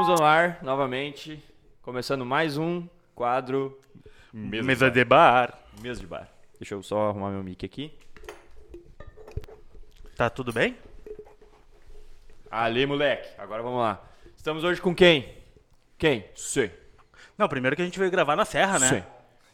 Estamos no ar novamente, começando mais um quadro Mesa, Mesa de bar. Mesa de bar. Deixa eu só arrumar meu mic aqui. Tá tudo bem? Ali, moleque. Agora vamos lá. Estamos hoje com quem? Quem? Sei. Não, primeiro que a gente veio gravar na serra, né? Sei.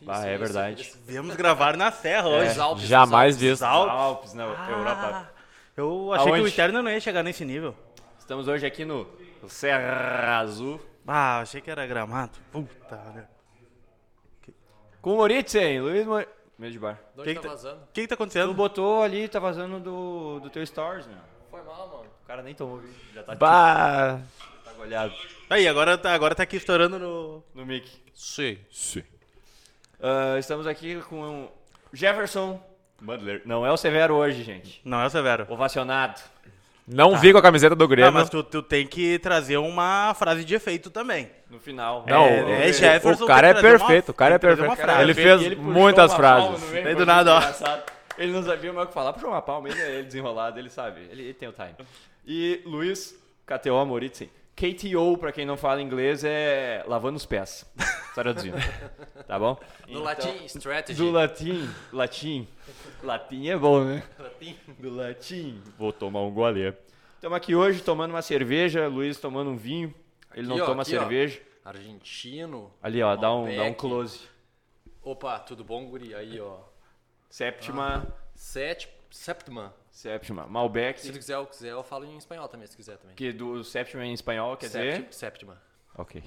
Ah, é verdade. Viemos gravar na serra É. hoje. Os Alpes, Jamais os visto. Alpes. Alpes, na Europa. Eu achei que Aonde? o Eterno não ia chegar nesse nível. Estamos hoje aqui no Serra Azul. Ah, achei que era gramado. Puta, né? Com o Moritzen, Luiz Mor... Mesa de bar. De Que onde que tá tá- vazando? O que que tá Tu acontecendo? botou ali, tá vazando do, do teu stories, meu. Foi mal, mano. O cara nem tomou vídeo, já tá, Bah. tá golhado Aí, agora tá, agora tá aqui estourando no... no mic. Sim. Sim. Ah, estamos aqui com o Jefferson Butler. Não é o Severo hoje, gente. Não é o Severo. Ovacionado. Não vi com a camiseta do Grêmio. Não, mas tu, tu tem que trazer uma frase de efeito também. No final. Não, É, o- é Jefferson, o cara é trazer uma- perfeito, o cara é perfeito. frase. Ele fez ele muitas frases. Tem do nada, ó. Ele não sabia mais o que falar, puxou uma palma, ele, ele desenrolado, ele sabe. Ele, ele tem o time. E Luiz, KTO Moritzen. KTO, pra quem não fala inglês, é lavando os pés. Traduzindo. Tá bom? No latim, strategy. Do latim. Latim. Latim é bom, né? Latim. Do latim. Vou tomar um gole. Estamos aqui hoje tomando uma cerveja, Luiz tomando um vinho. Ele não Aqui, ó, toma aqui, ó. cerveja. Argentino. Ali, ó, dá um, dá um close. Opa, tudo bom, guri? Aí, ó. Séptima. Sete, séptima. Séptima. Malbec. Se tu quiser, eu quiser, eu falo em espanhol também, se quiser também. Que do séptima em espanhol, quer Séptima- dizer? Séptima. Ok.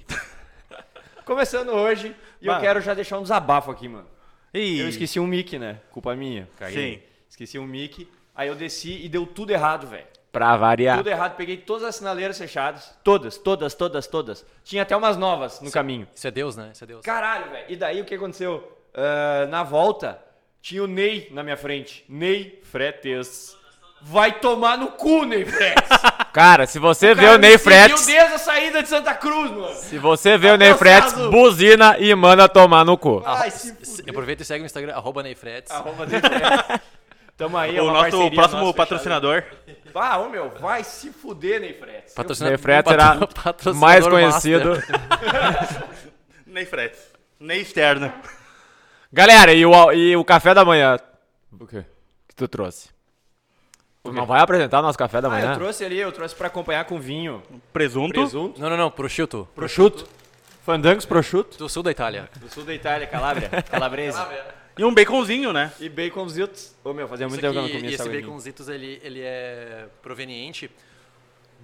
Começando hoje, e eu quero já deixar um desabafo aqui, mano. E... Eu esqueci um mic, né? Culpa minha. Caguei. Sim. Esqueci um mic. Aí eu desci e deu tudo errado, velho. Pra variar. Tudo errado. Peguei todas as sinaleiras fechadas. Todas, todas, todas, todas. Tinha até umas novas no caminho. Isso é Deus, né? Isso é Deus. Caralho, velho. E daí o que aconteceu? Ah, na volta, tinha o Ney na minha frente. Ney Fretes. Vai tomar no cu, Ney. Cara, se você vê Cara, o Ney me seguiu Fretes, desde a saída de Santa Cruz, mano. se você vê o Ney buzina e manda tomar no cu. Ah, Ai, se fuder. aproveita e segue o Instagram, arroba Ney. Tamo aí, é O uma nosso parceria próximo nossa patrocinador. fechada. Ah, ô meu, vai se fuder, Ney Fretes. Ney Fretes era patrocinador mais master. conhecido. Ney Fretes. Ney Externo. Galera, e o, e o café da manhã O quê? que tu trouxe? Tu não vai apresentar o nosso café da Ah, manhã? eu trouxe ali, eu trouxe pra acompanhar com vinho. Presunto. Presunto. Não, não, não, prosciutto. Prosciutto. Fandangos prosciutto. Do sul da Itália. Do sul da Itália, Calabria. Calabrese. E um baconzinho, né? E baconzitos. Ô meu, fazia muito tempo que eu não comia e esse coisinha. baconzitos, ele, ele é proveniente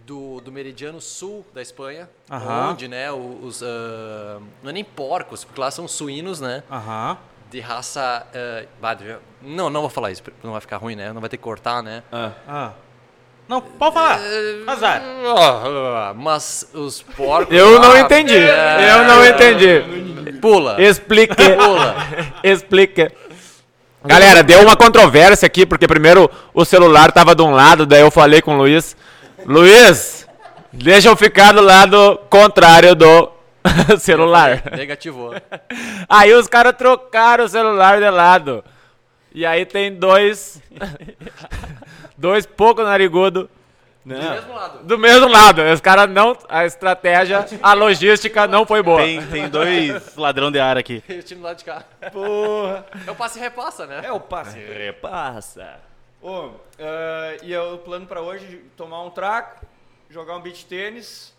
do, do meridiano sul da Espanha, Aham. onde, né, os... ah, não é nem porcos, porque lá são suínos, né, Aham. De raça... de- não, não vou falar isso, não vai ficar ruim, né, não vai ter que cortar, né. Ah. Ah. Não, pode falar. Azar. Ah, Mas os porcos... Eu não entendi. É, Eu não entendi. Pula. Explique. Pula. Explique. Galera, deu uma controvérsia aqui, porque primeiro o celular tava de um lado, daí eu falei com o Luiz. Luiz, deixa eu ficar do lado contrário do celular. Negativou. Aí os caras trocaram o celular de lado. E aí tem dois. dois pouco narigudo Do mesmo lado. do mesmo lado. Os caras não. A estratégia, a logística não foi boa. Tem, tem dois ladrão de ar aqui. E o time do lado de cá. Porra. É o passe e repassa, né? É o passe repassa. Ô, ah, e é o plano pra hoje tomar um traco, jogar um beach tênis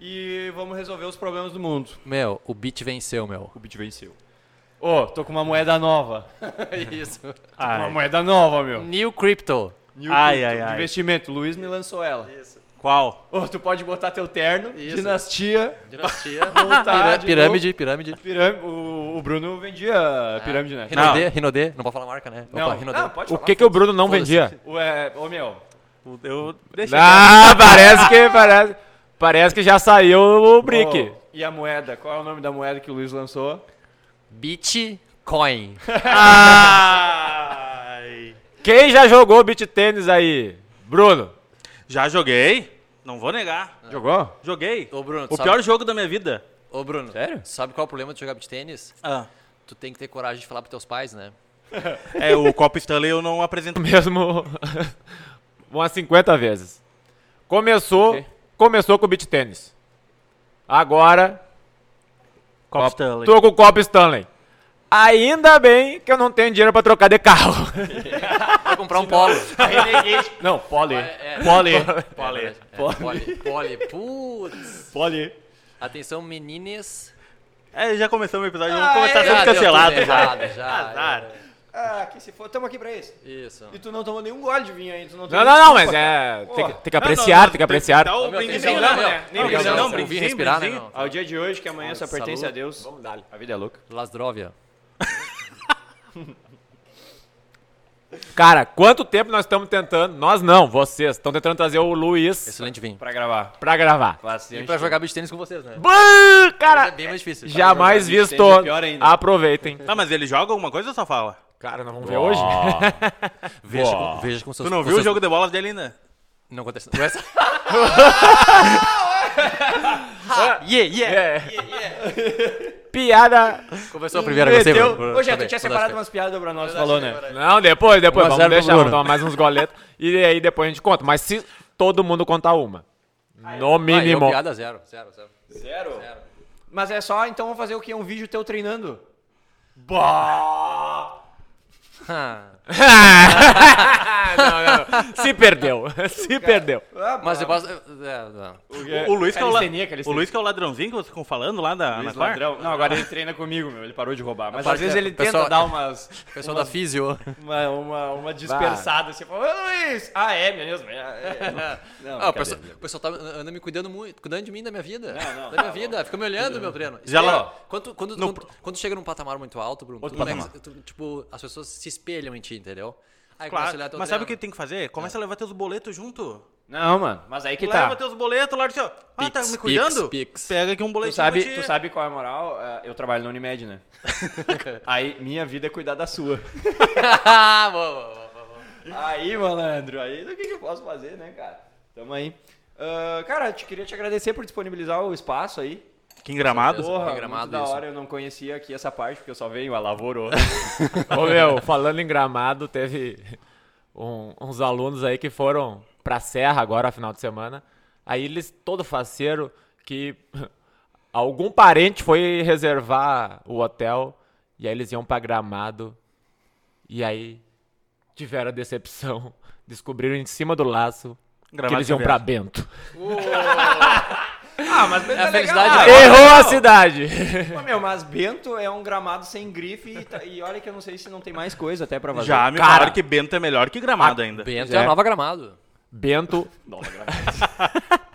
e vamos resolver os problemas do mundo. Meu, o beat venceu, meu. O beach venceu. Ô, tô com uma moeda nova. Isso. Uma moeda nova, meu. New Crypto. New Ai, Crypto, ai, de ai. Investimento. Luiz me lançou ela. Qual? Ô, tu pode botar teu terno, Isso. dinastia, Dinastia. Voltar pirâmide, pirâmide. pirâmide. O, o Bruno vendia pirâmide, né? Rinodê, Rinodê. Não pode falar marca, né? Não, Opa, Rinodê. não, pode O falar. que, que o Bruno não vendia? Ué, ô meu, Eu deixei. Ah, parece que. Parece, parece que já saiu o brick. E a moeda? Qual é o nome da moeda que o Luiz lançou? Bitcoin. Ai. Quem já jogou beat tênis aí? Bruno. Já joguei. Não vou negar. Jogou? Joguei. Ô, Bruno, O sabe- pior jogo da minha vida. Ô, Bruno. Sério? Sabe qual é o problema de jogar beat tênis? Ah. Tu tem que ter coragem de falar pros teus pais, né? É, o Copa Stanley eu não apresento. Mesmo umas 50 vezes. Começou, Ok. Começou com o beat tênis. Agora, Copo Stanley. tô com o copo Stanley. Ainda bem que eu não tenho dinheiro pra trocar de carro. Vou comprar um polo. Não, pole. É, Pole. Poli. É, poli. Poli. Putz. Pole. Atenção, meninas. É, já começamos o episódio, Ah, vamos começar é, sendo Já cancelado já. errado, já. Ah, que se for, tamo aqui pra isso. Isso. E tu não tomou nenhum gole de vinho tu não Não, não, não, mas é. Tem que, tem que apreciar, tem que apreciar. Dá o brindezinho, tem- não, né? Nem Não, brindezinho, não, não, brindezinho, respirar, né? Ao dia de hoje, que amanhã só pertence a Deus. Vamos dar. A vida é louca. Lasdrovia. Cara, quanto tempo nós estamos tentando? Nós não, vocês estão tentando trazer o Luiz Excelente vinho. Pra gravar. pra gravar. Bastante. E pra jogar beach tênis com vocês, né? Bah, Mas é Cara, bem mais difícil. jamais visto. é pior ainda. Aproveitem. Tá, mas ele joga alguma coisa ou só fala? Cara, nós vamos ver hoje. Veja com, veja com seus Tu não com viu o seus- jogo de bolas dele ainda? Não acontece. Não é essa? yeah, yeah. É. Piada. Começou a primeira, gostei. Meteu. mano. Ô, já, Tá tu tinha separado umas piadas do Branoso, falou, né? Não, depois, depois. 1 a Vamos 0 pro deixar, Bruno. vamos tomar mais uns goletos. E aí depois a gente conta. Mas se todo mundo contar uma. No Ah, eu, mínimo. piada zero, zero, zero. Zero? Zero. Mas é só, então, vamos fazer o quê? Um vídeo teu treinando. Ah, não, não. Se perdeu. Se perdeu. Ah, Mas eu posso... é, não. O, o Luiz que é o, la- Calistenia, calistenia. o Luiz que é o ladrãozinho que vocês ficam falando lá da, na Luiz Cor? Ladrão. Não, agora ele treina comigo, meu. Ele parou de roubar. Mas parte às vezes é- ele tenta pessoal- dar umas... Pessoal da Físio. Uma, uma, uma dispersada. Assim, fala, Ô, Luiz! Ah, é mesmo? É, é. Não, Ah, o pessoal, o pessoal tá, anda me cuidando muito, cuidando de mim, da minha vida. Não, não, da minha vida. Fica me olhando, meu treino. Já lá- Quando, quando, No- quando, quando chega num patamar muito alto, Bruno, tu começa- patamar. tu- tipo, as pessoas se espelham em ti, entendeu? Aí Claro, mas sabe o que tem que fazer? Começa a levar teus boletos junto. Não, mano. Mas aí que Leva tá. teus boletos lá diz, ó, ah, tá me cuidando? Pix, Pix. Pega aqui um Tu boletim sabe, tu sabe qual é a moral? É, Eu trabalho na Unimed, né? aí minha vida é cuidar da sua. Ah, boa, boa, boa, boa. Aí, malandro, aí o que, que eu posso fazer, né, cara? Tamo aí. Ah, cara, eu te queria te agradecer por disponibilizar o espaço aí. Aqui em Gramado? Porra, Em Gramado, muito da hora, eu não conhecia aqui essa parte, porque eu só venho a Lavoro. Ô meu, falando em gramado, teve um- uns alunos aí que foram pra Serra agora, final de semana. Aí eles, todo faceiro, que algum parente foi reservar o hotel e aí eles iam pra gramado. E aí tiveram a decepção. Descobriram em cima do laço que Gramado eles iam de pra. Bento. Ah, mas Bento É legal. da- Errou a cidade! Pô, meu, mas Bento é um gramado sem grife e, tá- e olha que eu não sei se não tem mais coisa até pra fazer. Já me Cara. falaram que Bento é melhor que Gramado ainda. Bento É. é a nova gramado. Bento. Nova gramado.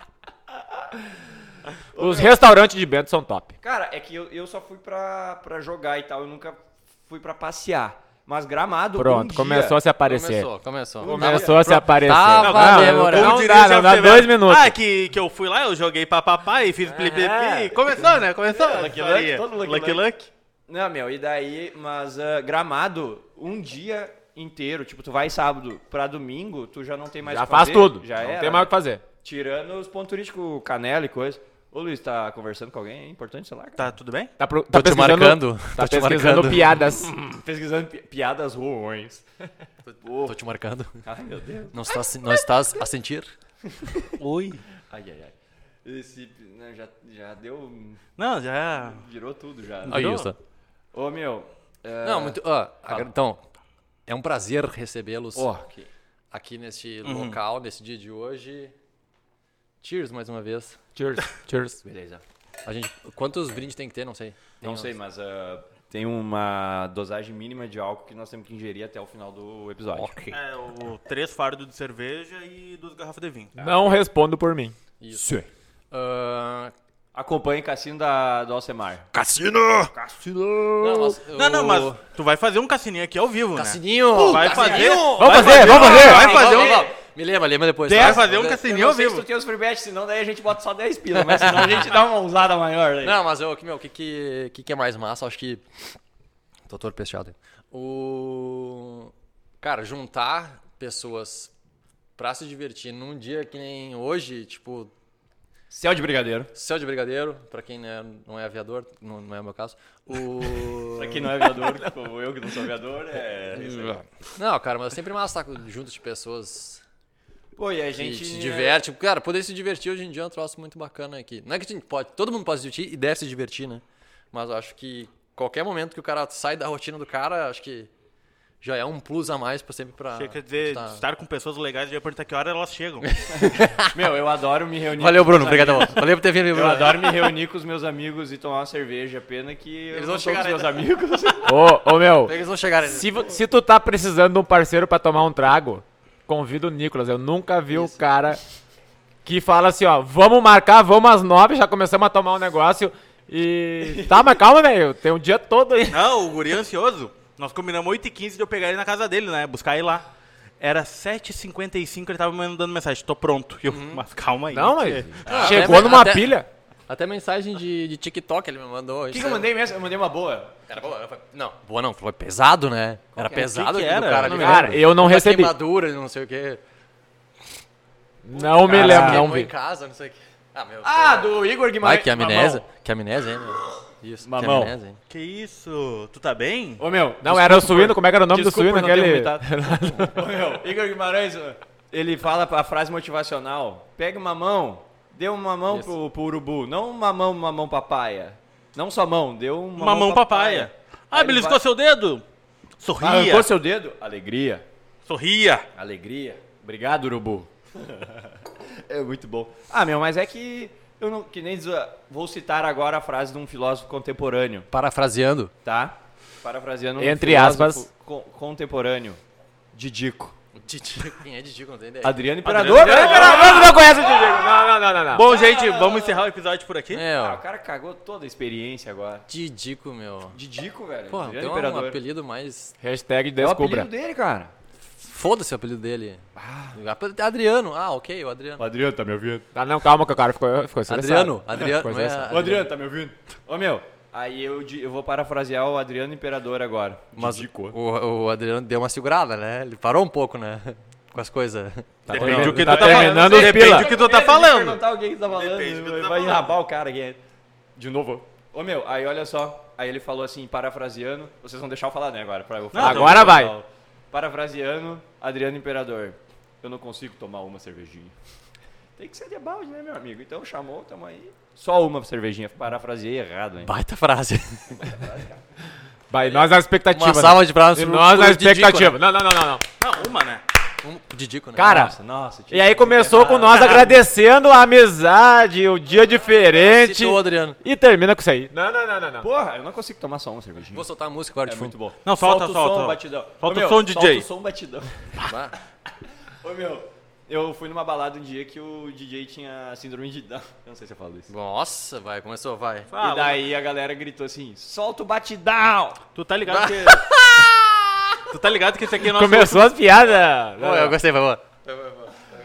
Os restaurantes de Bento são top. Cara, é que eu, eu só fui pra, pra jogar e tal, eu nunca fui pra passear. Mas gramado, um Pronto, dia, começou a se aparecer. Começou, começou. Começou a se aparecer. Tava Não, demorando. Não diria dá, o não dá dois minutos. Ah, que, que eu fui lá, eu joguei papapá e fiz pli pli pli. Começou, né? Começou. Lucky Isso aí. Luck, todo Lucky Lucky Luck. Luck. Não, meu, e daí, mas ah, gramado, um dia inteiro, tipo, tu vai sábado pra domingo, tu já não tem mais Já o que faz fazer, tudo. Já não era. tem mais o que fazer. Tirando os pontos turísticos, canela e coisa. Ô Luiz, tá conversando com alguém? É importante, sei lá, cara. Tá tudo bem? Tá, pro, Tô tá te pesquisando, marcando. Tá Tô te pesquisando marcando. piadas. Pesquisando pi- piadas ruins. Tô te marcando. Ai, meu Deus. Não estás, não estás a sentir? Oi. Ai, ai, ai. Esse, né, já, já deu, Não, já. virou tudo já. Aí, Virou? isso. Ô, meu. é, Não, muito. então, é um prazer recebê-los Ó, que- aqui neste local, nesse dia de hoje. Cheers mais uma vez. Cheers. Cheers. beleza. A gente, quantos brindes tem que ter? Não sei. Tem Não uns- sei, mas ah, tem uma dosagem mínima de álcool que nós temos que ingerir até o final do episódio. Ok. É, o três fardos de cerveja e duas garrafas de vinho. Não respondo por mim. Isso. Ah, Acompanhe Cassino da, do Alcemar. não, mas Não, não, o- mas tu vai fazer um cassininho aqui ao vivo, né? Cassininho! Vai fazer? Vamos Vai fazer, vamos fazer! Vai fazer um... Me lembra, lembra depois. Tá? fazer um Eu cassininho não ao sei se vivo. tu tem os free bets, senão daí a gente bota só 10 pila, mas senão a gente dá uma usada maior. Daí. Não, mas eu, que, meu, o que, que, que, que é mais massa? Acho que. Tô todo pesteado. O. Cara, juntar pessoas pra se divertir num dia que nem hoje, tipo, Céu de brigadeiro. céu de brigadeiro, pra quem não é, não é aviador, não, não é o meu caso. O. Pra quem não é aviador, como eu que não sou aviador, é isso aí. Não, cara, mas é sempre massa estar junto de pessoas Pô, e a gente. se diverte. Cara, poder se divertir hoje em dia é um troço muito bacana aqui. Não é que a gente pode, todo mundo pode se divertir e deve se divertir, né? Mas eu acho que qualquer momento que o cara sai da rotina do cara, acho que já é um plus a mais pra sempre pra. Quer dizer, tá- estar com pessoas legais, eu ia perguntar que hora elas chegam. Meu, eu adoro me reunir. Valeu, Bruno. amigos. Valeu por ter vindo, Eu Bruno. adoro me reunir com os meus amigos e tomar uma cerveja. Pena que Eles eu vão não sou com chegar os meus amigos. Ô, ô meu, Eles vão chegar ainda. se, se tu tá precisando de um parceiro pra tomar um trago, convida o Nicolas. Eu nunca vi o cara que fala assim, ó, vamos marcar, vamos às nove, já começamos a tomar um negócio e... Tá, mas calma, velho, tem um dia todo aí. Não, o guri é ansioso. Nós combinamos 8h15 de eu pegar ele na casa dele, né? Buscar ele lá. Era 7h55, ele tava me mandando mensagem, tô pronto. E eu, mas calma aí. Não, mas chegou até- numa até- pilha. Até mensagem de, de TikTok ele me mandou. O que, que eu mandei mesmo? Eu mandei uma boa. Era boa, era- não, boa não, foi pesado, né? Era pesado Que que era? cara. Eu Cara, eu não recebi. queimadura, não sei o quê. Não me lembro, não Queimou em vi. casa, não sei o quê. Ah, meu. Ah, do Igor Guimarães. Ai, que amnésia. Mamão. Que amnésia, hein, meu? Isso, Mamão. que amnésia, hein? Que isso? Tu tá bem? Ô, meu. Não, desculpa era o por- suíno, como é que era o nome desculpa do suíno? Aquele... Ô, meu, Igor Guimarães, ele fala a frase motivacional. Pega uma mão, dê uma mão pro, pro urubu. Não uma mão, uma mão papaya. Não só mão, deu uma, Uma mão papaya. Ah, Aí ele beliscou vai- seu dedo? Sorria. Arrancou seu dedo? Alegria. Sorria. Alegria. Obrigado, urubu. é muito bom. Ah, meu, mas é que eu não, que nem diz, ah, vou citar agora a frase de um filósofo contemporâneo, Parafraseando. tá? Parafraseando um Entre filósofo aspas. co- contemporâneo, Didico. Didi, quem é Didico? Não tem ideia. Adriano Imperador, Adriano. Imperador não conhece o Didico. Não, não, não, não, não. Bom, gente, vamos encerrar o episódio por aqui. É, Ah, o ó. cara cagou toda a experiência agora. Didico, meu. Didico, velho. Porra, Adriano tem um Imperador. apelido mais... Hashtag É o descubra. apelido dele, cara. Foda-se o apelido dele. Adriano. Ah, ok, o Adriano. O Adriano tá me ouvindo? Ah, não, calma que o cara ficou, ficou estressado. Adriano. Adriano. Ficou Não é estressado. O Adriano tá me ouvindo? Ô, meu, aí eu, eu vou parafrasear o Adriano Imperador agora. Mas o, o Adriano deu uma segurada, né? Ele parou um pouco, né? Com as coisas. Depende do que tá tu tá terminando Depende pila. do que tu tá Medo de falando. perguntar alguém que tá falando. Depende do que tu tá vai falando. enrabar o cara aqui. De novo. Ô meu, aí olha só. Aí ele falou assim, parafraseando. Vocês vão deixar eu falar, né, agora? Pra eu falar. Agora vai. Parafraseando, Adriano Imperador. Eu não consigo tomar uma cervejinha. Tem que ser de balde, né, meu amigo? Então chamou, tamo aí. Só uma cervejinha. Parafraseei errado, hein? Baita frase. Vai, nós na expectativa. Uma né? salva de braços pro- nós na Didico, expectativa. Não, não, não, não, não. Uma, né? Um Didico, né? Cara, Nossa, nossa. E aí começou com nós agradecendo a amizade, o dia diferente. Citou o Adriano. E termina com isso aí. Não, não, não, não, não. Porra, eu não consigo tomar só uma cervejinha. Vou soltar a música agora É de fundo. muito bom. Não, solta, o solta. som, batidão. Solta Ô, meu, o som, DJ. Solta o som, batidão. Ô, meu, eu fui numa balada um dia que o DJ tinha síndrome de Down. Eu não sei se eu falo isso. Nossa, vai, começou, vai. Fala. e daí a galera gritou assim, solta o batidão! Tu tá ligado que... tu tá ligado que esse aqui é o nosso... Começou as piadas. Pô, eu gostei, vai, vai.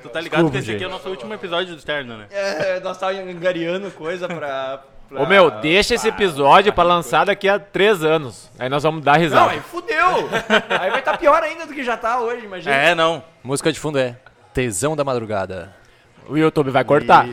Tu tá ligado que esse Desculpa, aqui é o nosso último episódio do Externo, né? É, nós tava angariando coisa pra... pra Ô meu, deixa esse episódio pra lançar daqui a três anos. Aí nós vamos dar Não, risada. aí fudeu! aí vai estar pior ainda do que já tá hoje, imagina. É, não. Música de fundo é Tesão da Madrugada. O YouTube vai cortar.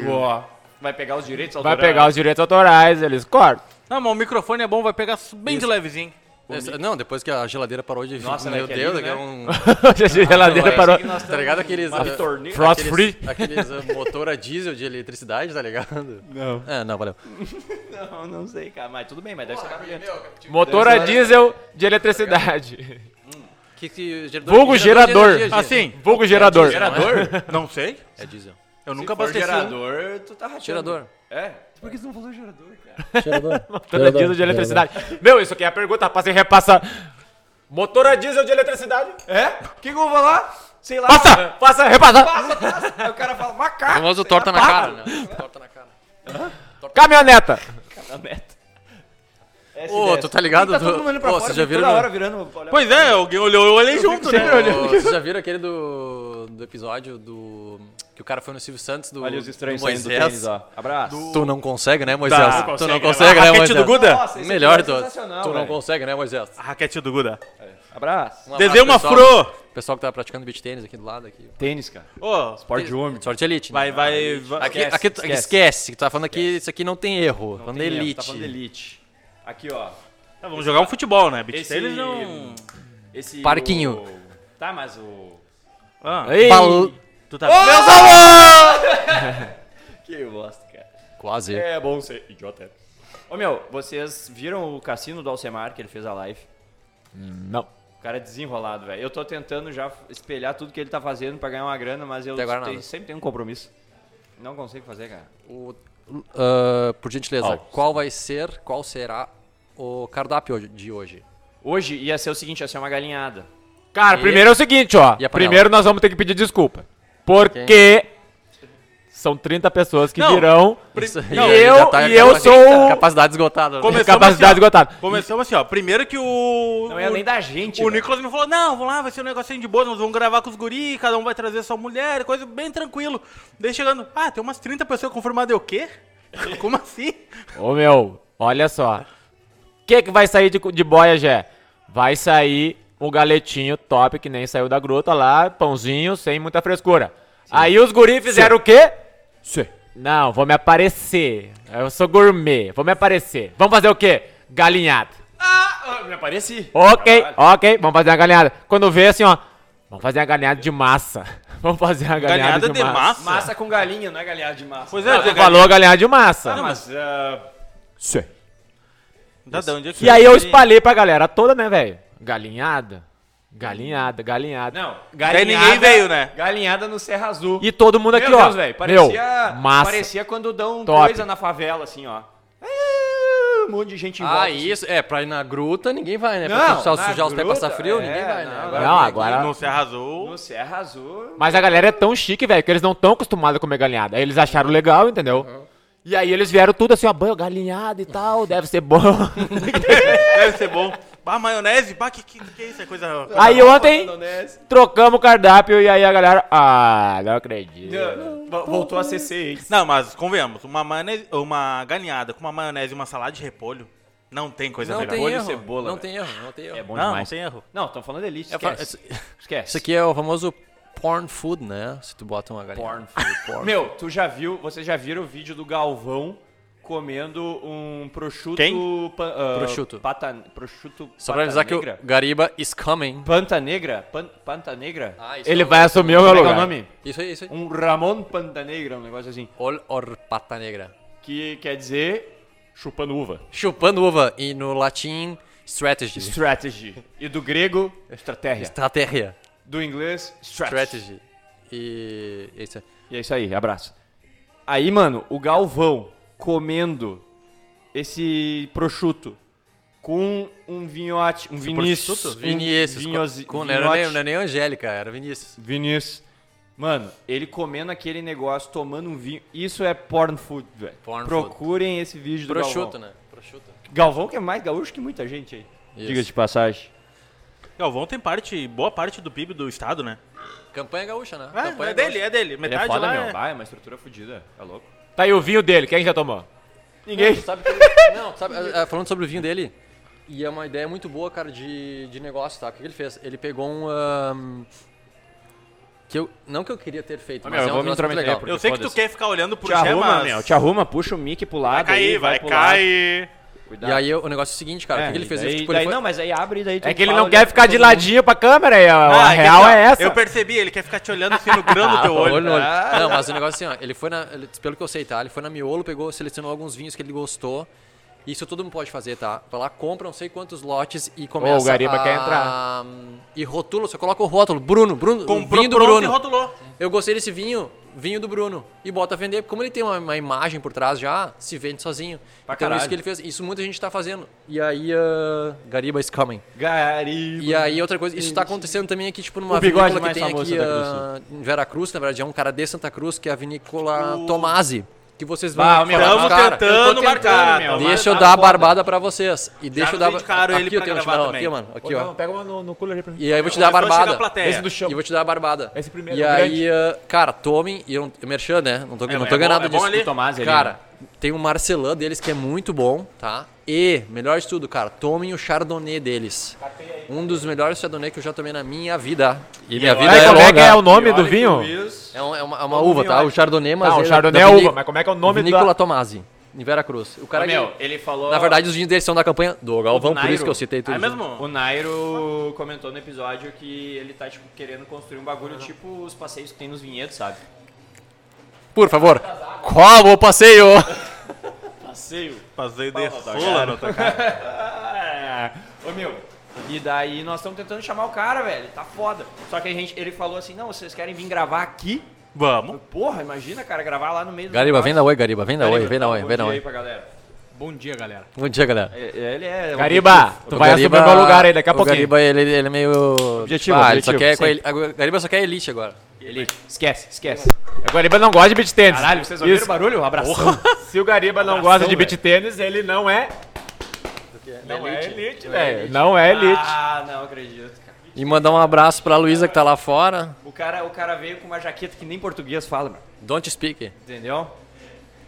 Vai pegar os direitos Vai autorais. pegar os direitos autorais, eles cortam. Não, mas o microfone é bom, vai pegar bem de levezinho. Essa- não, depois que a geladeira parou de... Nossa, meu né, que Deus, daqui é um... a geladeira parou. Tá ligado aqueles... Uma uh, torneira. Frost aqueles, free. Aqueles uh, motor a diesel de eletricidade, tá ligado? Não. É, não, valeu. Não, não sei, cara. Mas tudo bem, mas deve ser barulhento. Motor a diesel de eletricidade. Que, que, gerador, Vulgo gerador. energia, gente. Assim, Vulgo gerador. Gerador? não sei. É diesel. Eu nunca abasteci um. gerador, tu tá rachando. Gerador. É? Por que você não falou gerador, cara? Gerador. Motor a diesel de eletricidade. Meu, isso aqui é a pergunta, rapaz, você repassa. Motor a diesel de eletricidade. É? O que, que eu vou falar? Sei lá. Passa, passa, repassa. Passa, passa. Aí o cara fala, macaco. Famoso torta na cara, né? Torta na cara. Caminhoneta. Canameta. Ô, tu tá ligado? Tá todo do- mundo olhando pra Ô, fora, vocês já viram toda no- hora virando... Pois é, alguém olhou, eu olhei junto, né? Ô, Vocês já viram aquele do, do episódio do. Que o cara foi no Silvio Santos do, Olha os estranhos do saindo do Moisés. tênis, ó. Abraço. Tu não consegue, né, Moisés? Tá. Tu não Consegue, consegue, né? né, Raquete Moisés? do Guda? Nossa, esse Melhor aqui é todos. sensacional, Tu não velho. consegue, né, Moisés? A raquete do Guda. Abraço. Um Desenha uma pessoal- fro. Pessoal que tá praticando beat tênis aqui do lado. Aqui. Tênis, cara. Ô, Esporte de homem. Sorte elite. né? vai, vai, vai. Aqui, Esquece, aqui, tu- esquece. esquece. que tu tá falando aqui, isso aqui não tem erro. Não falando tem erro, elite. Tá falando de elite. Aqui, ó. Tá, vamos jogar um futebol, né? Beat Esse... tênis não... Esse... Parquinho. o- Tá, mas o... Ah, Ei, Bal- Tu tá... Que bosta, cara. Quase. É bom ser idiota. Ô meu, vocês viram o cassino do Alcemar que ele fez a live? Não. O cara é desenrolado, velho. Eu tô tentando já espelhar tudo que ele tá fazendo pra ganhar uma grana, mas eu tenho- sempre tenho um compromisso. Não consigo fazer, cara. O- ah, por gentileza, Ó. qual vai ser, qual será o cardápio de hoje? Hoje ia ser o seguinte, ia ser uma galinhada. Cara, E- primeiro é o seguinte, ó. E a panela? Primeiro nós vamos ter que pedir desculpa. Porque são 30 pessoas que Não. virão. Isso aí E já eu, tá e eu capacidade- sou Capacidade esgotada. né? Começamos capacidade assim, ó. esgotada. Começamos assim, ó. Primeiro que o. Não é o- nem da gente, O velho. Nicolas me falou: não, vamos lá, vai ser um negocinho de boa, nós vamos gravar com os guri, cada um vai trazer sua mulher, coisa bem tranquilo. Daí chegando, ah, tem umas 30 pessoas confirmadas, eu o quê? Como assim? Ô meu, olha só. O que, que vai sair de, de boia, Jé? Vai sair o galetinho top, que nem saiu da gruta lá, pãozinho, sem muita frescura. Aí os guri fizeram o quê? Não, vou me aparecer. Eu sou gourmet, vou me aparecer. Vamos fazer o quê? Galinhada. Ah, me apareci. Ok, Caralho. ok, vamos fazer uma galinhada. Quando vê assim, ó, vamos fazer uma galinhada de massa. Vamos fazer uma galinhada, Galinhada de, de massa. massa? Massa com galinha, não é galinhada de massa. Pois Não, é, tu galinha- falou galinhada de massa. Ah, mas... ah, Tá, de onde é que E aí eu espalhei pra galera toda, né, velho? Galinhada, galinhada, galinhada. Não, Daí ninguém veio, né? Galinhada no Serra Azul. E todo mundo aqui, Meu ó. Deus, velho. Meu, Parecia, massa. parecia quando dão Top. coisa na favela, assim, ó. Ah, Um monte de gente em volta. Ah, assim. isso. É, pra ir na gruta ninguém vai, né? Não, pra sujar os pés e passar frio, é, ninguém vai, né? não, Agora Não, agora- No Serra Azul. No Serra Azul... Mas a galera é tão chique, velho, que eles não estão acostumados a comer galinhada. Aí eles acharam legal, entendeu? E aí eles vieram tudo assim, ó, "Bã, galinhada e tal, deve ser bom. Deve ser bom. Ah, maionese? Bah, que, que, que é isso? É coisa. aí ontem Maionese. trocamos o cardápio e aí a galera, ah, não acredito. Vo- Voltou a ser seis. Não, mas convenhamos, uma, maionese, uma galinhada com uma maionese e uma salada de repolho não tem coisa Não melhor. tem Repolho e erro. cebola, não velho. tem erro, não tem erro. É bom Não, não demais. tem erro. Não, estão falando É fa- esquece. Esquece. isso aqui é o famoso porn food, né? Se tu bota uma galinha. Porn food. Porn. Meu, tu já viu, vocês já viram o vídeo do Galvão comendo um prosciutto... Quem? pa- ah, Prosciutto. Pata, prosciutto Só pra avisar que o? Gariba is coming. Panta Negra? Pan, Panta Negra? Ah, isso Ele é o- vai assumir o meu é é o lugar. nome? Isso aí, isso aí. Um Ramon Panta Negra, um negócio assim. Ol or pata negra. Que quer dizer chupando uva. Chupando uva. E no latim, strategy. Strategy. E do grego, estratégia. Estratégia. Do inglês, strategy. Strategy. E. Isso aí. E é isso aí, abraço. Aí, mano, o Galvão comendo esse prosciutto com um vinhote, um Vinícius. prosciutto? um Vinícius. vinhozi- com, não, era nem, vinhote. não era nem Angélica, era Vinícius. Vinícius. Mano, ele comendo aquele negócio, tomando um vinho. Isso é porn food, velho. Porn Procurem esse vídeo do Prosciutto, Galvão. né? Prosciutto. Galvão que é mais gaúcho que muita gente aí. Isso. Diga de passagem. Galvão tem parte, boa parte do PIB do estado, né? Campanha gaúcha, né? É, Campanha é dele, gaúcha. é dele. Ele é Metade foda, lá meu. é... Ah, é uma estrutura fodida. É louco. Tá aí o vinho dele, quem já tomou? Ninguém. Tu sabe que ele- Não, sabe, é, é, falando sobre o vinho dele, e é uma ideia muito boa, cara, de, de negócio, tá? O que, ele fez? Ele pegou um. ahn, que eu, não que eu queria ter feito, Ah, mas meu, é eu um vou me legal. Eu sei que tu quer ficar olhando pro Te arruma, mas... meu. Te arruma, puxa o mic pro lado. Vai cair, aí, vai lado. cair. Cuidado. E aí o negócio é o seguinte, cara, o que, que ele fez? Daí, Ele, tipo, daí, ele foi- Não, mas aí abre e daí É que ele não quer olhando ficar de mundo. ladinho pra câmera, e a, Ah, a que real ó, é essa. Eu percebi, ele quer ficar te olhando assim no grão do teu olho. Olho no olho. Ah. Não, mas o negócio é assim, ó, ele foi na. ele- pelo que eu sei, tá? Ele foi na Miolo, pegou, selecionou alguns vinhos que ele gostou. Isso todo mundo pode fazer, tá? Vai lá, compra não sei quantos lotes e começa o Gariba a... quer entrar. E rotula, você coloca o rótulo. Bruno, Bruno, Comprou vinho do pronto e Bruno. rotulou. Eu gostei desse vinho, vinho do Bruno. E bota a vender. Como ele tem uma, uma imagem por trás já, se vende sozinho. Pra então caralho. isso que ele fez. Isso muita gente tá fazendo. E aí, uh, Gariba is coming. Gariba. E aí, outra coisa, isso tá acontecendo também aqui, tipo, numa O vinícola que tem aqui ah, em Veracruz, na verdade, é um cara de Santa Cruz, que é a vinícola Tomasi. Que vocês vão Ah, meu, Estamos cara. tentando Eu tô tentando, marcar. meu. Deixa eu Tá dar a barbada pra vocês. E deixa eu dar. indicaram ele aqui eu tenho um chimarrão, também. aqui, mano. Aqui, ó. Pega uma no, no cooler aí pra mim. E aí eu vou te dar a barbada. Esse do chão. E vou te dar a barbada. Esse primeiro, E o aí, ah, cara, tomem. E eu, merchan, né? Não tô, É, não é tô ganhando bom- nada é disso. O Cara, tem um Marcelin deles que é muito bom, tá? E, melhor de tudo, cara, tomem o Chardonnay deles. Um dos melhores Chardonnay que eu já tomei na minha vida. E minha vida Aí, é como é que é o nome E do vinho? É, um- é uma, é uma uva, tá? O Chardonnay, mas... Tá, o Chardonnay é uva, mas como é que é o nome Vinícola da... Tomasi. em Veracruz. O cara Ô, meu, ele falou... Na verdade, os vídeos deles são da campanha do Galvão, por isso que eu citei tudo. É mesmo? O Nairo comentou no episódio que ele tá, tipo, querendo construir um bagulho tipo os passeios que tem nos vinhedos, sabe? Por favor, qual o passeio? Passeio. Passei de rola na tua cara. Ô, meu... E daí nós estamos tentando chamar o cara, velho. Tá foda. Só que a gente, ele falou assim, não, vocês querem vir gravar aqui? Vamos. Porra, imagina, cara, gravar lá no meio do Gariba, vem da oi, Gariba, vem da oi, vem da oi, vem da oi. pra galera. Bom dia, galera. Bom dia, galera. É- Ele é... Gariba, objetivo. tu vai assumir meu lugar aí daqui a o pouquinho. Gariba, ele, ele é meio... Objetivo, ah, ele só quer Gariba só quer elite agora. Elite. Esquece, esquece. O Gariba não gosta de beat tênis. Caralho, vocês ouviram Isso. o barulho? Um abração. Se o Gariba não gosta de beat tênis, ele não é. Não é elite, velho. Não é elite. Ah, não acredito, cara. E mandar um abraço pra Luísa que tá lá fora. O cara, o cara veio com uma jaqueta que nem português fala, mano. Don't speak. Entendeu?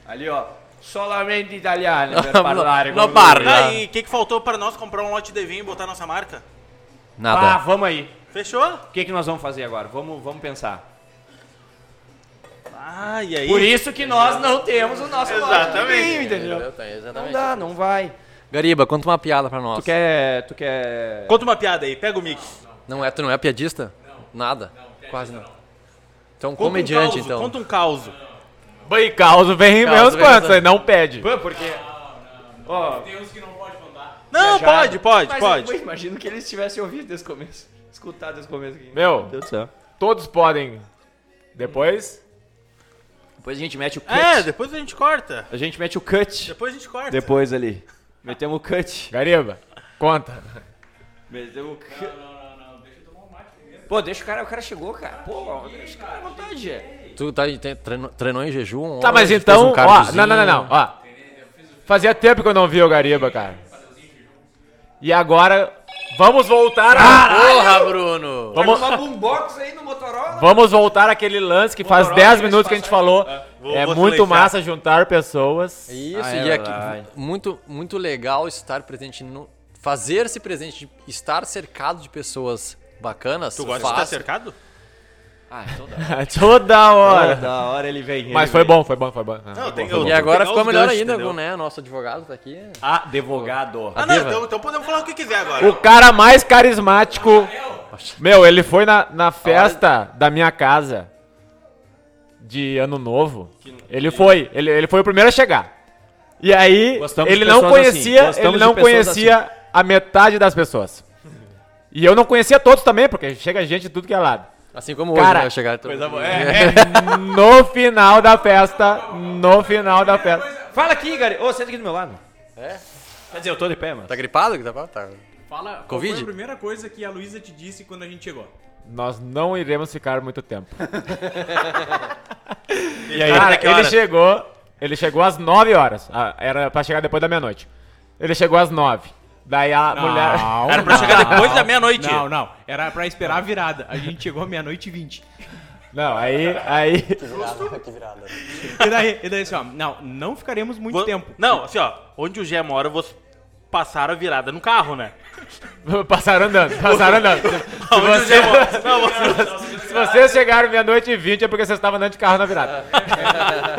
Ali, ó. Solamente italiano per parlare No bar. e o que, que faltou pra nós comprar um lote de vinho e botar nossa marca? Ah, Nada. vamos aí. Fechou? O que, que nós vamos fazer agora? Vamos, vamos pensar. Ah, e aí? Por isso que nós não temos o nosso Exatamente. vinho, entendeu? Não Exatamente. dá, não vai. Gariba, conta uma piada pra nós. Tu quer... Tu quer... Conta uma piada aí, pega o mic. Não é, tu não é piadista? Nada. Quase não. Então, Conta comediante, um caos, então. Conta um caos. Bem, causa vem vem quantos, aí não pede. Pô, porque... Ó, Não, viajado. pode, pode, Mas pode. Eu imagino que eles tivessem ouvido desde o começo. Escutado desde o começo aqui. Meu, Deus do céu. todos podem. Depois, Depois a gente mete o cut. É, depois a gente corta. A gente mete o cut. Depois a gente corta. Depois ali. Metemos o cut. Gariba, conta. Metemos o cut. Pô, deixa o cara, o cara chegou, cara. Pô, deixa o cara à vontade. é. Tu tá, treinou, treinou em jejum? Tá, mas então, um ó, não, não, não, não, ó. Fazia tempo que eu não vi o Gariba, cara. E agora, vamos voltar a... Porra, Bruno! Vamos, Uma boombox aí no Motorola. vamos voltar àquele lance que faz Motorola, 10 deixa minutos que a gente falou. Vou- É vou muito silenciar. massa juntar pessoas. Isso, Ah, é e aqui, verdade. muito, muito legal estar presente no. Fazer-se presente, estar cercado de pessoas bacanas. Tu gosta de estar cercado? Ah, toda Toda hora. Toda hora ele vem. ele Mas foi vem. bom, foi bom, foi bom. Não, tem- Foi eu- bom. E agora ficou melhor ganchos, ainda, entendeu? né? Nosso advogado tá aqui. Advogado. Ah, não, então, então podemos falar o que quiser agora. O cara mais carismático. Meu, ele foi na, na festa da minha casa de ano novo. Ele foi, ele, ele foi o primeiro a chegar. E aí, Gostamos ele não assim, conhecia, gostamos ele não conhecia a metade das pessoas. E eu não conhecia todos também, porque chega gente de tudo que é lado. Assim como Cara, hoje, né? Chegar Coisa boa. É, no final da festa, no final da festa. Fala aqui, Gary. Ô, senta aqui do meu lado. É? Quer dizer, eu tô de pé, mano. Tá gripado? que Tá, tá. Fala, qual Covid? foi a primeira coisa que a Luísa te disse quando a gente chegou? Nós não iremos ficar muito tempo. E aí, Cara, até que ele chegou, ele chegou às 9 horas. Ah, Era pra chegar depois da meia-noite. Ele chegou às 9. Daí a mulher. Era pra chegar depois da meia-noite. Não, não. Era pra esperar a virada. A gente chegou meia-noite e vinte. Não, aí. aí E daí, e daí assim, ó, não, não ficaremos muito Vo- tempo. Não, assim, ó. Onde o Gé mora, vocês passaram a virada no carro, né? passaram andando, passaram andando. Se, você-. Não, vocês... se vocês chegaram meia-noite e 20 é porque vocês estavam andando de carro na virada.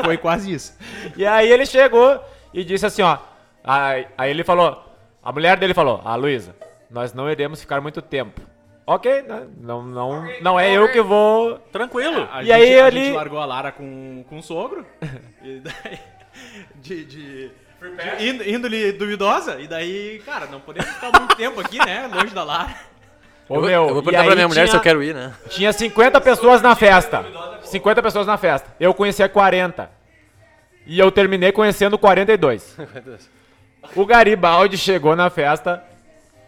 Foi quase isso. E aí ele chegou e disse assim, ó. Aí, aí ele falou, a mulher dele falou, ah, Luísa, nós não iremos ficar muito tempo. Ok, né? não, não, não é eu que vou. Tranquilo. A E gente, aí a ali- gente largou a Lara com, com o sogro. E daí. De. de, de índ- índole duvidosa. E daí, cara, não podemos ficar muito tempo aqui, né? Longe da Lara. Ô, Eu, vou- meu, eu vou perguntar pra minha mulher se tinha- eu quero ir, né? Tinha 50 pessoas na festa. 50 pessoas na festa. Eu conhecia 40. E eu terminei conhecendo 42. O Garibaldi chegou na festa,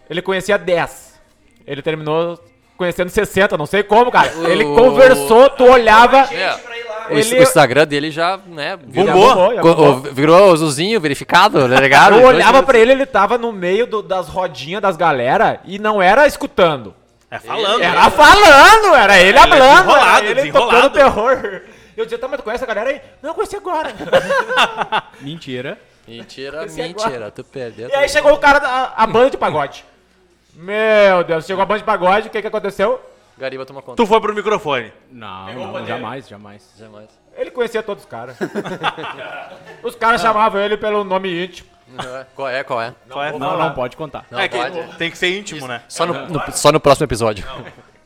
ele conhecia 10. Ele terminou conhecendo 60, não sei como, cara. Ele O- conversou, tu olhava. É. O, Ele- o Instagram dele já, né? Bombou. bombou, já bombou. o- Virou azulzinho, verificado, delegado. Eu olhava pra ele, ele tava no meio do- das rodinhas das galera e não era escutando. É falando. Era falando, era ele hablando, desenrolado, era ele tocando terror. Eu dizia, tá, mas tu conhece a galera aí? Não, eu conheci agora. Mentira. Mentira, é mentira. Tu perdeu. E aí chegou o cara, da a banda de pagode. Meu Deus, chegou a banda de pagode, o que que aconteceu? Gariba toma conta. Tu foi pro microfone. Não, não, jamais, jamais. Jamais. Ele conhecia todos os caras. os caras chamavam ele pelo nome íntimo. Qual é, qual é? Qual é? Não, não pode contar. Não é que pode. tem que ser íntimo, né? Só no, no- só no próximo episódio.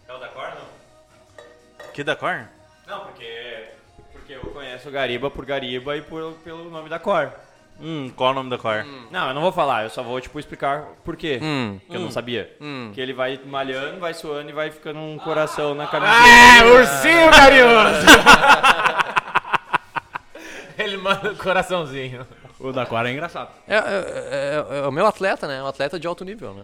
É o da Cor, não? Que da cor? Não, porque, porque eu conheço o Gariba por Gariba e por, pelo nome da Cor. Hum, qual é o nome da cor? Não, eu não vou falar, eu só vou, tipo, explicar por quê. Hum. Que eu não sabia. Hum. Que ele vai malhando, vai suando e vai ficando um coração na camisa. É, ursinho carinhoso! ele manda o coraçãozinho. O da Cora é engraçado. É, é- é- é o meu atleta, né? Um atleta de alto nível, né?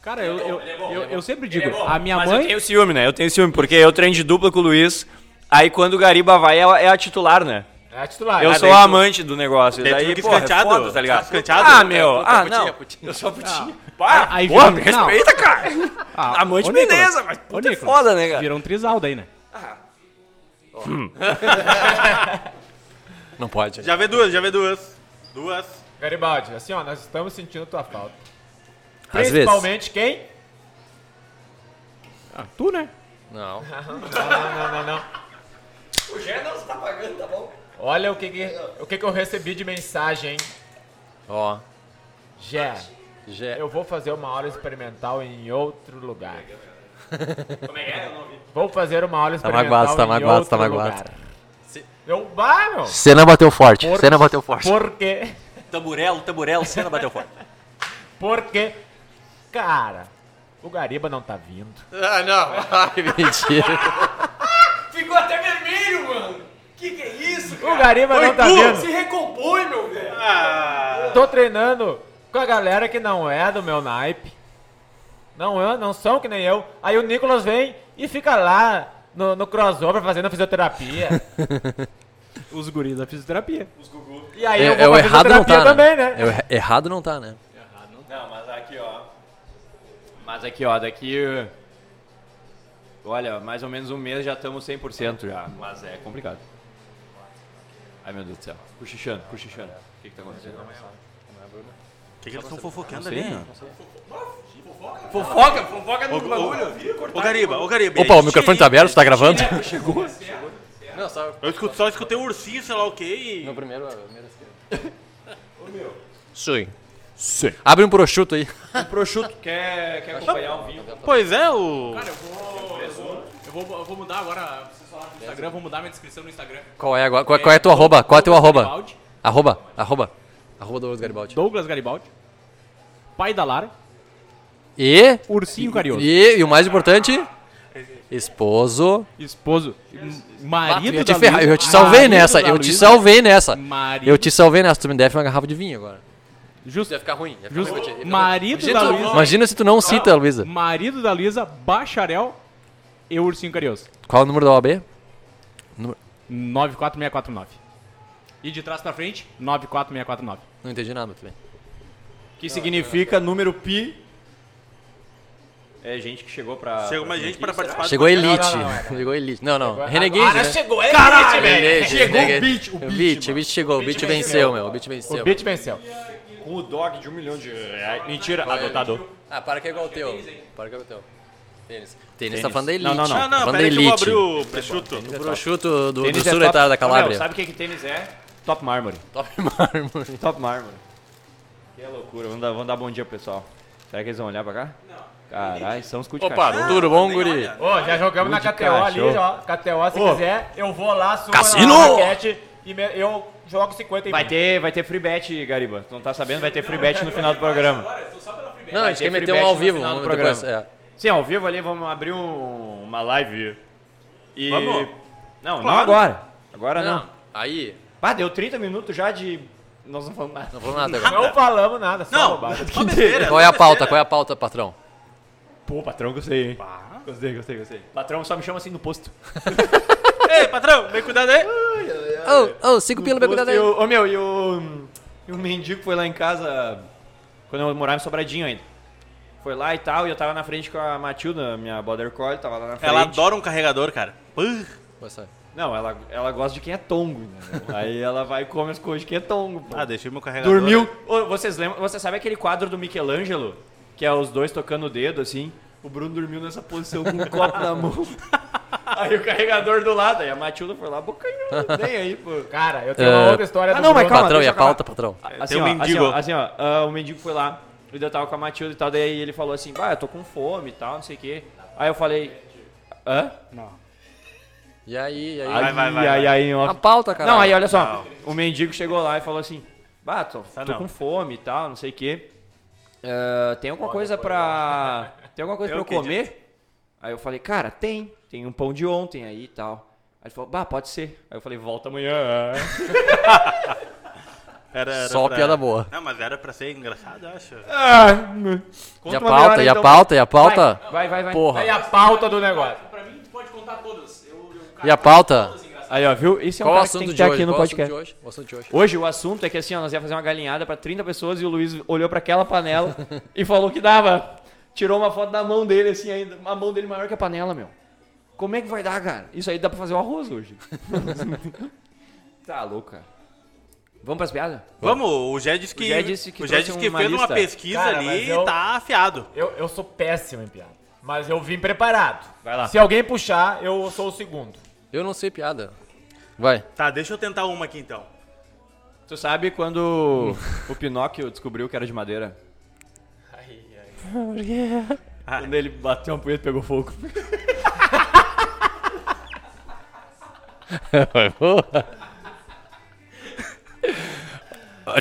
Cara, eu, eu, é eu, é eu bom. sempre é digo, a minha mas mãe. Eu tenho ciúme, né? Eu tenho ciúme, porque eu treino de dupla com o Luiz. Aí quando o Gariba vai, é a, é a titular, né? É a titular. Eu Ah, sou daí tu- amante do negócio. Daí Daí, porra, é escanteado? foda, tá ligado? Fica escanteado? Ah, meu. É, Ah, putinha, não. putinha. Eu sou putinho. Para, aí porra, me não. respeita, cara. Ah, Amante, beleza, mas puta é foda, né, cara? Virou um trisal daí, né? Não pode. Já vê duas, já vê duas. Duas. Garibaldi, assim, ó, nós estamos sentindo tua falta. Às vezes. Principalmente quem? Ah, tu, né? Não. Não, não, não, não. O Gé não, você tá pagando, tá bom? Olha o que, que- o que, que eu recebi de mensagem, hein? Ó. Jé, Gé. eu vou fazer uma aula experimental em outro lugar. Como é que é? Eu não. Vou fazer uma aula Tá experimental magoado, tá em magoado, outro tá magoado. lugar. Eu, bah, meu. Cena bateu forte. Por- Cena bateu forte. Porque, Tamburelo, tamburelo, cena bateu forte. porque, cara, o Gariba não tá vindo. Ah, não. Ai, mentira. Ficou até vermelho, mano. Que que é isso, O Gariba não tá vindo. recompõe, meu velho. Tô treinando com a galera que não é do meu naipe. Não, é- não são que nem eu. Aí o Nicolas vem e fica lá no, no crossover fazendo fisioterapia. Os guris da fisioterapia. E aí É, eu é vou o fazer errado não fisioterapia tá, também, né? né? É o erra- errado não tá, né? Não, mas aqui, ó. Mas aqui, ó, daqui. Olha, mais ou menos um mês já estamos 100% já. Mas é complicado. Ai, meu Deus do céu. Cochichando, cochichando. O que que tá acontecendo? O que, que eles estão fofocando sei, ali? não. Fofoca, fofoca no bagulho. Ô Gariba, ô Gariba. Opa, o microfone tá aberto, tá gravando? Não, só... Eu escuto, só escutei um ursinho, sei lá o quê. E... primeiro. Sim. Sim. Abre um prosciutto aí. O prosciutto quer, quer acompanhar o vinho. Pois é, o. Cara, eu vou. Eu vou, eu vou mudar agora. Vocês falaram no Instagram, vou mudar minha descrição no Instagram. Qual é agora? Qual, qual é teu arroba? Qual é teu Douglas arroba? Garibaldi, Arroba, arroba. Arroba Douglas Garibaldi. Douglas Garibaldi. Pai da Lara. E, Ursinho Carinhoso. e, e o mais importante, esposo. Esposo. Marido eu te da Luísa. eu te salvei Marido nessa, da eu te Luísa. salvei nessa. Marido. Eu te salvei nessa, tu me deve uma garrafa de vinho agora. Justo. Ia ficar ruim. Ia ficar Justo. ruim pra ti, ia ficar Marido da Imagina, Luísa. imagina se tu não cita, Luísa. Marido da Luísa, bacharel e ursinho carinhoso. Qual é o número da OAB? 94649. E de trás pra frente, 94649. Não entendi nada também. Que significa número pi. É gente que chegou pra. Chegou mais gente será? participar do Chegou podcast. Elite. não, não, não. Chegou Elite. Não, não. Agora Renegade, né? chegou ele, Renegade, Chegou o beat, o O beat, o beat chegou, o beat venceu, meu. O beat venceu. O beat venceu. Com o dog de um milhão de reais. Mentira, adotado. Ah, para que é igual o teu. Para que é igual o teu. Tênis. Tênis tá falando da Elite. Não, não, não. Não, não, Tá falando da peraí que eu vou Elite. abrir o prosciutto. O prosciutto do, do é sul top- da Meu, Calabria. sabe o que, que tênis é? Top mármore. Top mármore. Top mármore. Que loucura. Vamos dar, vamos dar bom dia pro pessoal. Será que eles vão olhar pra cá? Não. Caralho, são os cu de Opa, cachorro. tudo bom, guri? Ô, já jogamos na KTO ali, ó. KTO, se Ô. quiser, eu vou lá, subo Cassino! na raquete e me- eu jogo 50 e Vai 20. ter, vai ter free bet, Gariba. Tu não tá sabendo? Vai ter free bet no final do programa. Não, a gente quer meter um ao no vivo. final do vamos depois, programa. é. Sim, ao vivo ali vamos abrir um- uma live. E. Vamos? Não, não Claro. agora. Agora não. Não, aí. Ah, deu 30 minutos já de. Nós não falamos nada. Não falou nada agora. Não falamos nada, só Não, bobagem. só besteira. Qual é a pauta? Qual é a pauta, patrão? Pô, patrão, gostei, hein? Gostei, gostei, gostei. Patrão só me chama assim no posto. Ei, patrão, vem cuidado aí. Ô, ô, cinco pila, bem cuidado aí. o, ô, meu, e o. E o mendigo foi lá em casa. Quando eu morava em Sobradinho ainda. Foi lá e tal, e eu tava na frente com a Matilda, minha border collie, tava lá na frente. Ela adora um carregador, cara. Você. Não, ela, ela gosta de quem é tongo, entendeu? Aí ela vai e come as coisas de quem é tongo, pô. Ah, deixei meu carregador. Dormiu. Ô, vocês lembram? Você sabe aquele quadro do Michelangelo? Que é os dois tocando o dedo, assim? O Bruno dormiu nessa posição com um copo na mão. Aí o carregador do lado, aí a Matilda foi lá, bocanhando, nem aí, pô. Cara, eu tenho uma É. outra história Ah, do não, mas Bruno. calma, patrão, e a pauta, patrão? Assim, Tem um ó, mendigo. Assim, ó, assim, ó, ah, o mendigo foi lá, e daí eu tava com a Matilda e tal, daí ele falou assim, bah, eu tô com fome e tal, não sei o quê. Aí eu falei, hã? E aí, e aí? Vai, vai, vai, aí, vai. aí, ó. A pauta, cara. Não, aí olha só, o mendigo chegou lá e falou assim, bah, tô, Ah, tô não. com fome e tal, não sei o quê. Ah, tem alguma coisa pra... Tem alguma coisa Eu pra eu comer? Aí eu falei, cara, tem. Tem um pão de ontem aí e tal. Aí ele falou, bah, pode ser. Aí eu falei, volta amanhã. Era, era Só pra- piada boa. Não, mas era pra ser engraçado, eu acho. E a pauta, e a pauta, e a pauta? Vai, vai, vai. Porra. Aí a pauta do negócio. Pra mim, tu pode contar todas. Eu, eu, E a pauta? Aí, ó, viu? Esse é um Qual cara que tem assunto que de ter hoje? aqui no Qual podcast. hoje? O assunto de hoje. Hoje o assunto é que assim, ó, nós ia fazer uma galinhada pra 30 pessoas e o Luiz olhou pra aquela panela e falou que dava. Tirou uma foto da mão dele, assim, ainda. A mão dele maior que a panela, meu. Como é que vai dar, cara? Isso aí dá pra fazer o arroz hoje. tá louco, cara. Vamos pras piadas? Vamos, o Gé disse que, O Gé disse que o trouxe disse que uma fez uma lista. pesquisa Cara, ali mas e eu- tá afiado. Eu, eu sou péssimo em piada. Mas eu vim preparado. Vai lá. Se alguém puxar, eu sou o segundo. Eu não sei piada. Vai. Tá, deixa eu tentar uma aqui então. Tu sabe quando o Pinóquio descobriu que era de madeira? Quando ele bateu uma punheta e pegou fogo.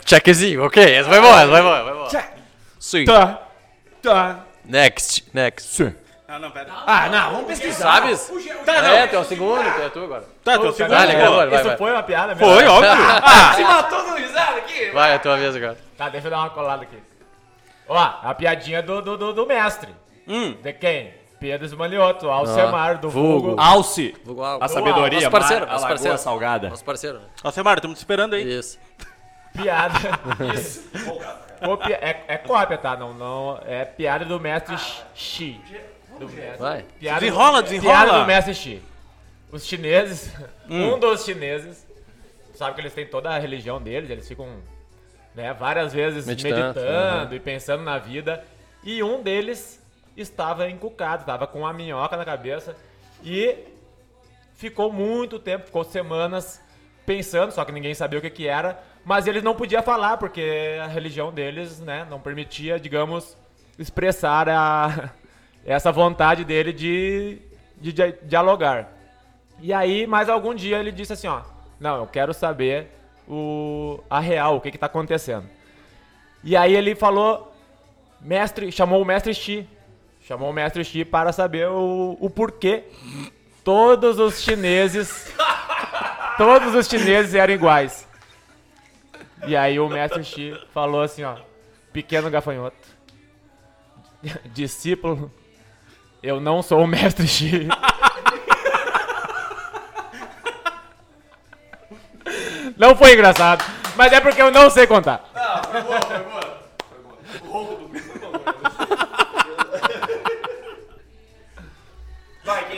Checkzinho, ok. Essa vai boa, essa vai boa, vai boa. Sim. Tá. Tá. Next, next. Não, não, pera. Ah, não, vamos pesquisar. Sabes? Tá, não. É, tu é o segundo, tu é tu agora. Tá, teu segundo. Dale, pô. agora, vai, Isso vai. foi uma piada mesmo? Foi, óbvio. Se matou no risado aqui. Vai, é a tua vez agora. Tá, deixa eu dar uma colada aqui. Ó, a piadinha do, do, do, do mestre. Hum. De quem? Pedro Esmanioto, Alcemar, do vulgo. vulgo. Alce. Lá. A sabedoria, Nosso parceiro, mar, a nosso lagoa parceiro. salgada. Nosso parceiro? Ó, Semar, estamos te esperando aí. Isso. Piada. Isso. É, é cópia, tá? Não, não. É piada do mestre Xi. Do mestre. Vai. Piada, Desenrola, desenrola. Piada do mestre Xi. Os chineses, um dos chineses, sabe que eles têm toda a religião deles, eles ficam né, várias vezes Meditando, meditando, e pensando na vida. E um deles estava encucado, estava com uma minhoca na cabeça e ficou muito tempo, ficou semanas pensando, só que ninguém sabia o que, que era, mas ele não podia falar porque a religião deles, né, não permitia, digamos, expressar a, essa vontade dele de, de, dia- dialogar. E aí, mais algum dia ele disse assim, ó, não, eu quero saber o, a real, o que que tá acontecendo. E aí ele falou, mestre, chamou o mestre Xi, chamou o mestre Xi para saber o, o porquê todos os chineses, todos os chineses eram iguais. E aí o mestre Xi falou assim, ó, pequeno gafanhoto, discípulo, eu não sou o mestre Xi. Não foi engraçado, mas é porque eu não sei contar.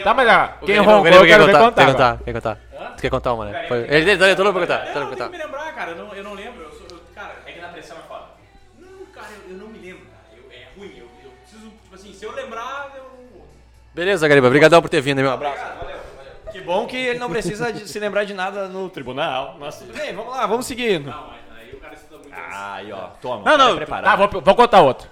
Tá, mas ah, quem roncou eu quero ver contar. Quer contar, quer contar. Tu quer contar uma, né? Foi- Ele ele todo mundo pra contar. Eu tenho que me lembrar, cara. Eu não, eu não lembro. Eu sou, eu- cara, é que na pressão é foda. Não, cara, eu, eu não me lembro, cara. Eu- é ruim. Eu, eu preciso, tipo assim, se eu lembrar, eu. Beleza, Gariba. Obrigadão por ter vindo, meu abraço. Que bom que ele não precisa de se lembrar de nada no tribunal. Mas tudo bem, vamos lá, vamos seguindo. Não, mas aí o cara estuda muito. Aí, ó, toma. Não, não, Tá, vou, vou contar outro.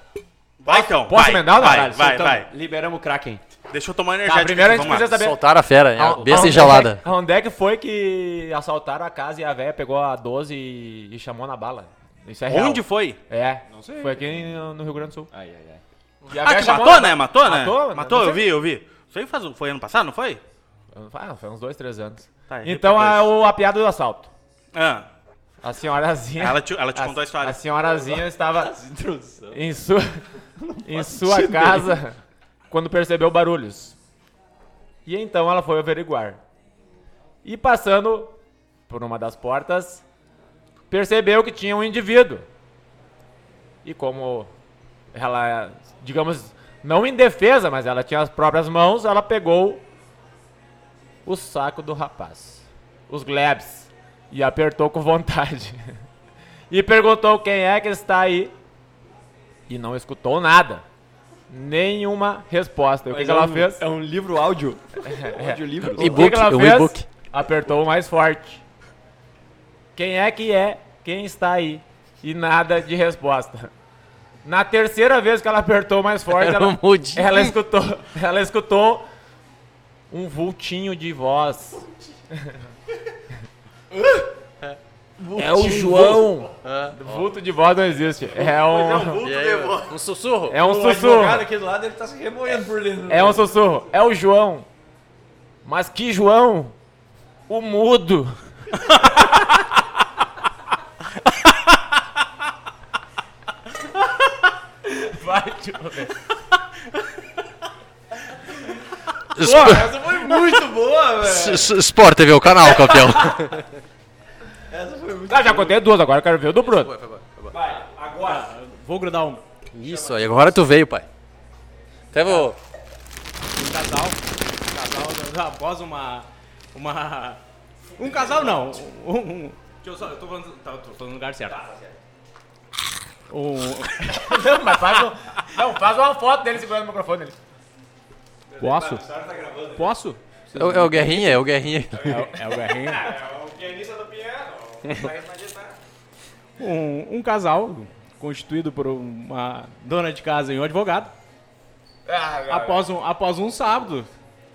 Vai então. Posso vai, emendar ou não? Vai, vai, Então, vai. Liberamos o Kraken. Deixa eu tomar Tá, energético. primeiro a aqui, gente vamos lá. precisa saber. Soltaram a fera, é. A- Besta aonde enjaulada. é que- Aonde é que foi que assaltaram a casa e a véia pegou a 12 e, e chamou na bala? Isso é real. Onde foi? É. Não sei. Foi aqui no, no Rio Grande do Sul. Ai, ai, ai. E a Ah, que matou, na- né? Matou, né? Matou? Matou, eu vi, eu vi. Isso aí faz, foi ano passado, não foi? Ah, foi uns dois, três anos. Tá, então, a, o, a piada do assalto. Ah, A senhorazinha... ela te, ela te a, contou a história. A senhorazinha estava em sua, em sua casa quando percebeu barulhos. E então ela foi averiguar. E passando por uma das portas, percebeu que tinha um indivíduo. E como ela, digamos, não em defesa, mas ela tinha as próprias mãos, ela pegou o saco do rapaz, os glebs, e apertou com vontade. e perguntou quem é que está aí. E não escutou nada. Nenhuma resposta. E o que, que é ela um- fez? É um livro áudio. áudio livro. O que, ela o fez? e-book. Apertou mais forte. Quem é que é? Quem está aí? E nada de resposta. Na terceira vez que ela apertou mais forte, ela, ela escutou, ela escutou um vultinho de voz. É o João. Vulto de voz não existe. É um, E aí, um sussurro? é um O sussurro. advogado aqui do lado, ele tá se remoendo por dentro. É um sussurro. É o João. Mas que João? O mudo. Vai, tio. Essa foi muito boa, velho. Sport TV, o canal, campeão. Ah, já contei duas, agora eu quero ver o do Bruno. Vai, agora. Vou grudar um. Isso aí, agora tu veio, pai. Até vou. Um casal. Um casal após uma. Uma. Um casal não. Um. um deixa eu só. Eu tô falando. Tá, tô, tô no lugar certo. Um, Não, mas faz, um, não, faz uma foto dele segurando o microfone ali. posso? Posso? É o, é o Guerrinha, é o Guerrinha. É o Guerrinho. Um, um casal constituído por uma dona de casa e um advogado. Após um, após um sábado,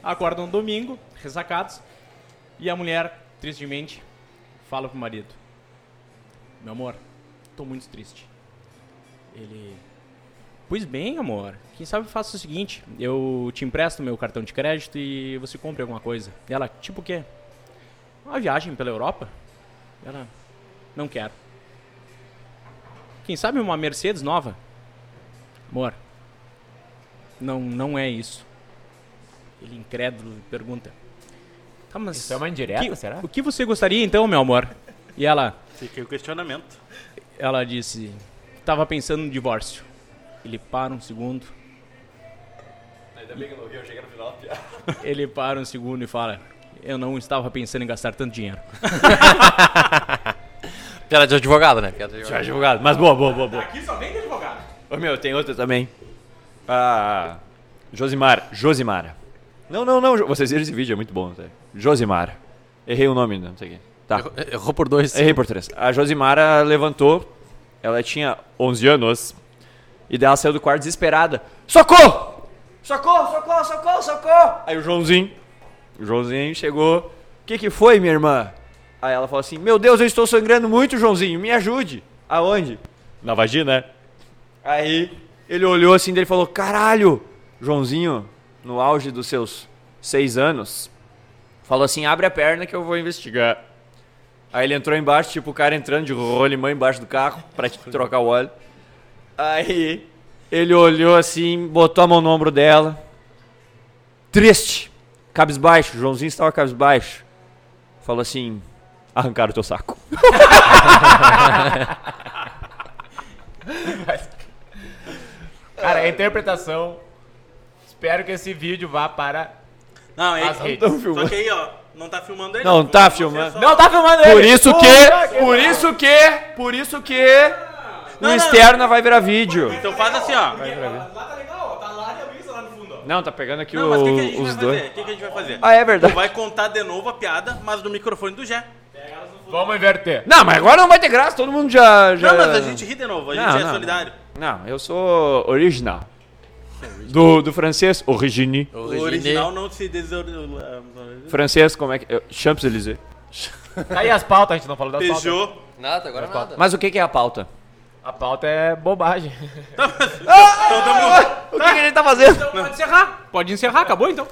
acordam um domingo, ressacados, e a mulher, tristemente, fala pro marido: Meu amor, tô muito triste. Ele. Pois bem, amor, quem sabe faça o seguinte: eu te empresto meu cartão de crédito e você compre alguma coisa. E ela, tipo o quê? Uma viagem pela Europa? Ela, não quero. Quem sabe uma Mercedes nova? Amor, não, não é isso. Ele incrédulo pergunta. Tá, mas Isso é uma indireta, que- será? o que você gostaria então, meu amor? E ela, aí o questionamento. ela disse, tava pensando no divórcio. Ele para um segundo. Ainda bem que eu não vi, eu cheguei no final. Ele para um segundo e fala, eu não estava pensando em gastar tanto dinheiro. Piada de advogado, né? Piada de advogado. advogado. Mas boa, boa, boa, boa. Aqui só vem de advogado. Ô meu, tem outra também. Ah, Josimar. Josimara. Não, não, não. Vocês viram esse vídeo, é muito bom. Tá? Josimara. Errei o nome, não sei o quê. Tá. Errou- Errou por dois. Errei por três. A Josimara levantou. Ela tinha 11 anos. E daí ela saiu do quarto desesperada. Socorro! Socorro, socorro, socorro, socorro! Aí o Joãozinho. O Joãozinho chegou. O que que foi, minha irmã? Aí ela falou assim: Meu Deus, eu estou sangrando muito, Joãozinho. Me ajude. Aonde? Na vagina, né? Aí ele olhou assim dele e falou: Caralho! Joãozinho, no auge dos seus seis anos, falou assim: Abre a perna que eu vou investigar. Aí ele entrou embaixo, tipo o cara entrando de rolimã embaixo do carro pra trocar o óleo. Aí ele olhou assim, botou a mão no ombro dela. Triste, cabisbaixo. Joãozinho estava cabisbaixo. Falou assim: arrancaram o teu saco. Cara, a interpretação. Espero que esse vídeo vá para. Não, é As redes. Só que aí, ó, não tá filmando ele. Não, tá Você filmando. só- Não tá filmando ele! Por isso que, por isso que, por isso que no não. externa vai virar vídeo. Então faz assim, ó. Lá tá legal, ó. Tá lá e a Luísa lá no fundo, ó. Não, tá pegando aqui Não, mas o que, que a o- gente vai os dois. fazer? O que, que a gente vai fazer? Ah, é Tu verdade. vai contar de novo a piada, mas no microfone do Jé. Vamos inverter. Não, mas agora não vai ter graça, todo mundo já. já... Não, mas a gente ri de novo, a gente Não, é não. solidário. Não, eu sou original. Do, do francês, origine. O original não se desor... Francês, como é que. Champs-Élysées. Tá aí as pautas, a gente não falou das pautas. Peugeot. Nada, agora nada. Mas o que, que é a pauta? A pauta é bobagem. Então tamo... O que, que a gente tá fazendo? Então pode encerrar. Pode encerrar, acabou então.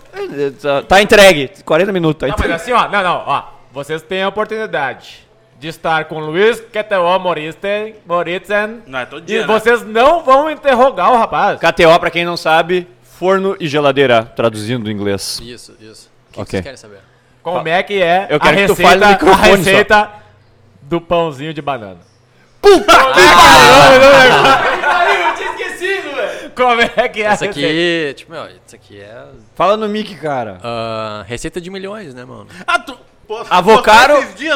Tá- Tá entregue. 40 minutos, tá Não, mas entregue. assim, ó, não, não, ó. Vocês têm a oportunidade de estar com Luiz Keteo Moritzen, Moritzen Não, é todo e dia, né? vocês não vão interrogar o rapaz. KTO, pra quem não sabe, forno e geladeira, traduzindo do inglês. Isso, isso. O que, Ok. que vocês querem saber? Como é que é Eu a quero que tu receita, fale no a só. receita do pãozinho de banana? Eu tinha esquecido, velho. Como é que é Isso aqui, tipo, meu, isso aqui é Fala no mic, cara. ah, receita de milhões, né, mano? Ah, tu... Avocado,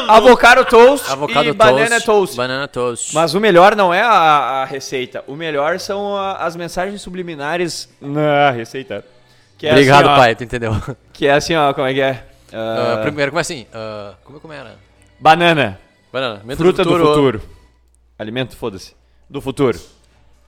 avocado toast Avocado e toast. banana toast. Banana toast. Mas o melhor não é a, a receita. O melhor são a- as mensagens subliminares na receita. Que é Obrigado, assim, ó, pai, tu entendeu? Que é assim, ó, como é que é? Ah, Ah, primeiro, como é assim? Ah, como, como era? banana, Banana. Fruta do futuro. Alimento, foda-se. Do futuro.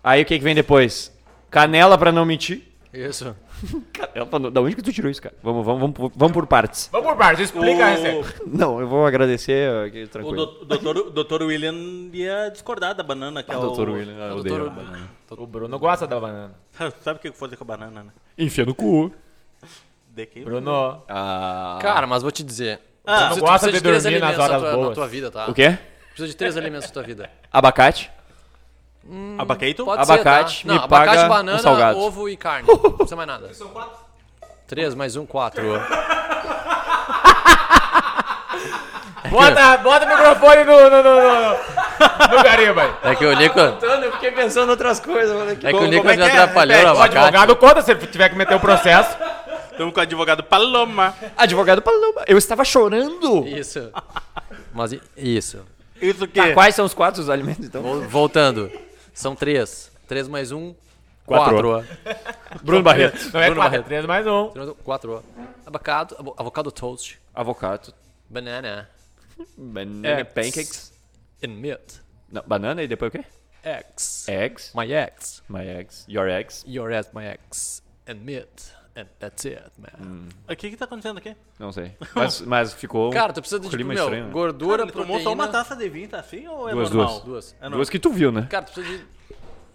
Aí o que que vem depois? Canela pra não mentir. Isso. Canela pra não... Da onde que tu tirou isso, cara? Vamos, vamos, vamos, por- vamos por partes. Vamos por partes, explica a receita. Não, eu vou agradecer aqui, O tranquilo. do- doutor, o doutor William ia discordar da banana, que é o... Doutor William, eu O odeio banana. O Bruno gosta da banana. Sabe o que eu vou fazer com a banana, né? Enfia no cu. De que... Bruno. Ah, Cara, mas vou te dizer. Ah, não gosta de dormir nas alimentos na horas tua, na boas. tua vida, tá? o quê? Precisa de três alimentos na tua vida. Abacate. Abacaito? Pode Abacate, ser, tá? me Não, abacate, paga um banana, salgado. ovo e carne. Não precisa mais nada. São quatro. Três mais um, quatro. Bota, bota o microfone no, no, no, no, no gariba aí. É que o Nico, Eu fiquei pensando em outras coisas, mano. é que o Nico é me é? atrapalhou no O abacate. advogado conta se ele tiver que meter o processo. Estamos com o advogado Paloma. Advogado Paloma. Eu estava chorando. Isso. Mas isso. Isso que... Tá, quais são os quatro os alimentos, então? Vol- Voltando. São três. Três mais um, Quatro. quatro. Bruno Barreto. Não é Bruno quatro, é Barreto. três mais um. Quatro. Abacado, avo- avocado toast, Avocado. banana Banana Eggs. pancakes. and meat. Não, banana e depois o quê? Eggs. Eggs. My eggs. My eggs. Your eggs. Your eggs, my eggs. And meat. And that's it, man. O que que tá acontecendo aqui? Não sei. Mas, mas ficou um Cara, tu precisa de, tipo, clima meu, estranho. né? gordura, Ele tomou proteína... só uma taça de vinho, tá assim ou é Duas, normal? duas. Duas. É normal. Duas que tu viu, né? Cara, tu precisa de...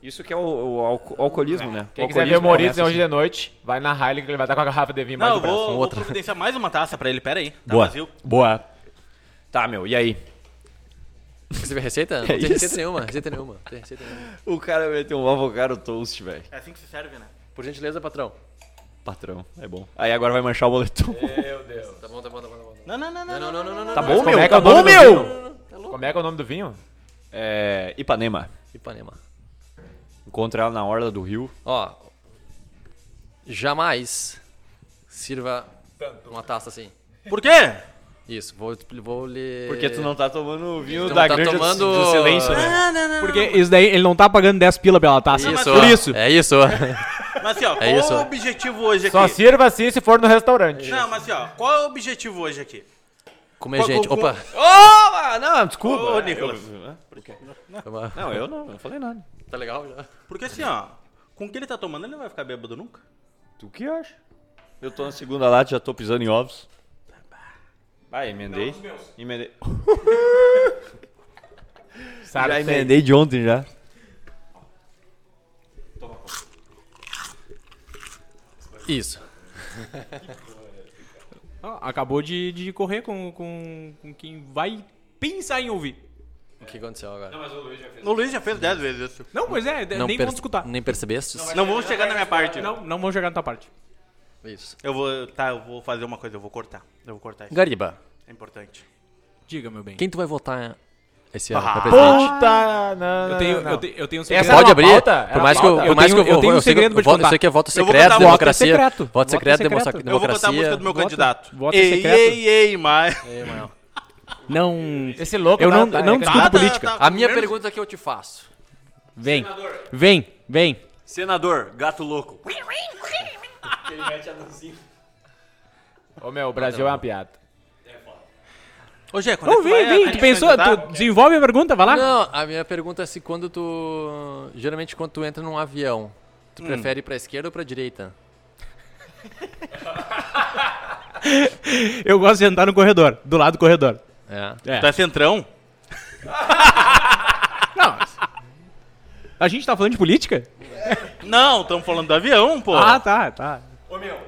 Isso que é o, o alco- alcoolismo, né? Quem quiser ver o Moritz hoje de noite, vai na Heineken que ele vai estar com a garrafa de vinho mais Não, eu do braço. vou, vou outra. providenciar mais uma taça pra ele, pera aí. Tá Boa. vazio. Boa. Tá, meu, e aí? Você vê receita? Não É tem isso. receita nenhuma, receita nenhuma. Tem receita nenhuma. O cara meteu um avocado toast, velho. É assim que se serve, né? Por gentileza, patrão. Patrão, é bom. Aí agora vai manchar o boletom. Meu Deus. Tá bom, tá bom, tá bom. Tá bom. Não, não, não, não. Não, não, não, não, não. Tá não. bom, como meu? é Tá é bom, meu? Como é que é o nome do vinho? É. Ipanema. Ipanema. Encontra ela na orla do rio. Ó, jamais sirva uma taça assim. Por quê? Isso, vou, vou ler... Porque tu não tá tomando o vinho Tu da não tá grande tomando- do silêncio, né? Não, não, não. Porque isso daí, ele não tá pagando 10 pila pela taça. Isso, Por isso. É isso. Mas assim, ó, qual isso. é o objetivo hoje aqui? Só sirva assim se for no restaurante. Não, mas assim, ó, qual é o objetivo hoje aqui? Comer Qual- gente. qual- Opa. Ô, não, desculpa. Ô, Eu- Nicolas. Toma. Não, eu não, eu não falei nada. Tá legal já? Porque assim, ó, com o que ele tá tomando, ele não vai ficar bêbado nunca. Tu que acha? Eu tô na segunda lata, já tô pisando em ovos. Vai, emendei. Emendei. Sabe? já emendei de ontem já. Isso. Ó, acabou de, de correr com, com, com quem vai pensar em ouvir. O que aconteceu agora? O Luiz já fez 10 vezes isso. Não, pois é, Não nem vamos escutar. Nem percebeste? Não vamos chegar na minha parte. Não, não vamos jogar na tua parte. Isso. Eu vou, tá, eu vou fazer uma coisa, eu vou cortar. Eu vou cortar isso. Gariba, É importante. Diga, meu bem. quem tu vai votar esse ano Ah, pra presidente? Puta, não, Eu tenho, não, eu, te- eu tenho um Essa segredo. era Pode abrir, pauta? por Era mais que eu, pauta? por Eu mais que tenho- eu tenho um eu sei que- segredo pra te voto- Eu contar. sei que é voto Eu vou secreto, botar- democracia. Voto é secreto. Voto Voto é secreto, secreto. democracia. Eu vou botar a música do meu Vota- candidato. vota ei, secreto. ei, ei, mas... Não. Esse louco Eu tá- não, tá- não é discuto Tá, tá, política. tá, A minha pergunta que eu te faço. Vem. Vem, vem. Senador, gato louco. Ô meu, o Brasil é uma piada. Ô, Gê, quando Ô, é tu vai vem, vem. a- Tu a pensou? Tu desenvolve a pergunta, vai lá. Não, a minha pergunta é se quando tu. Geralmente quando tu entra num avião, tu prefere ir pra esquerda ou pra direita? Eu gosto de sentar no corredor, do lado do corredor. É. É. Tu é centrão? Não. A gente tá falando de política? Não, estamos falando do avião, pô. Ah, tá, tá. Ô meu,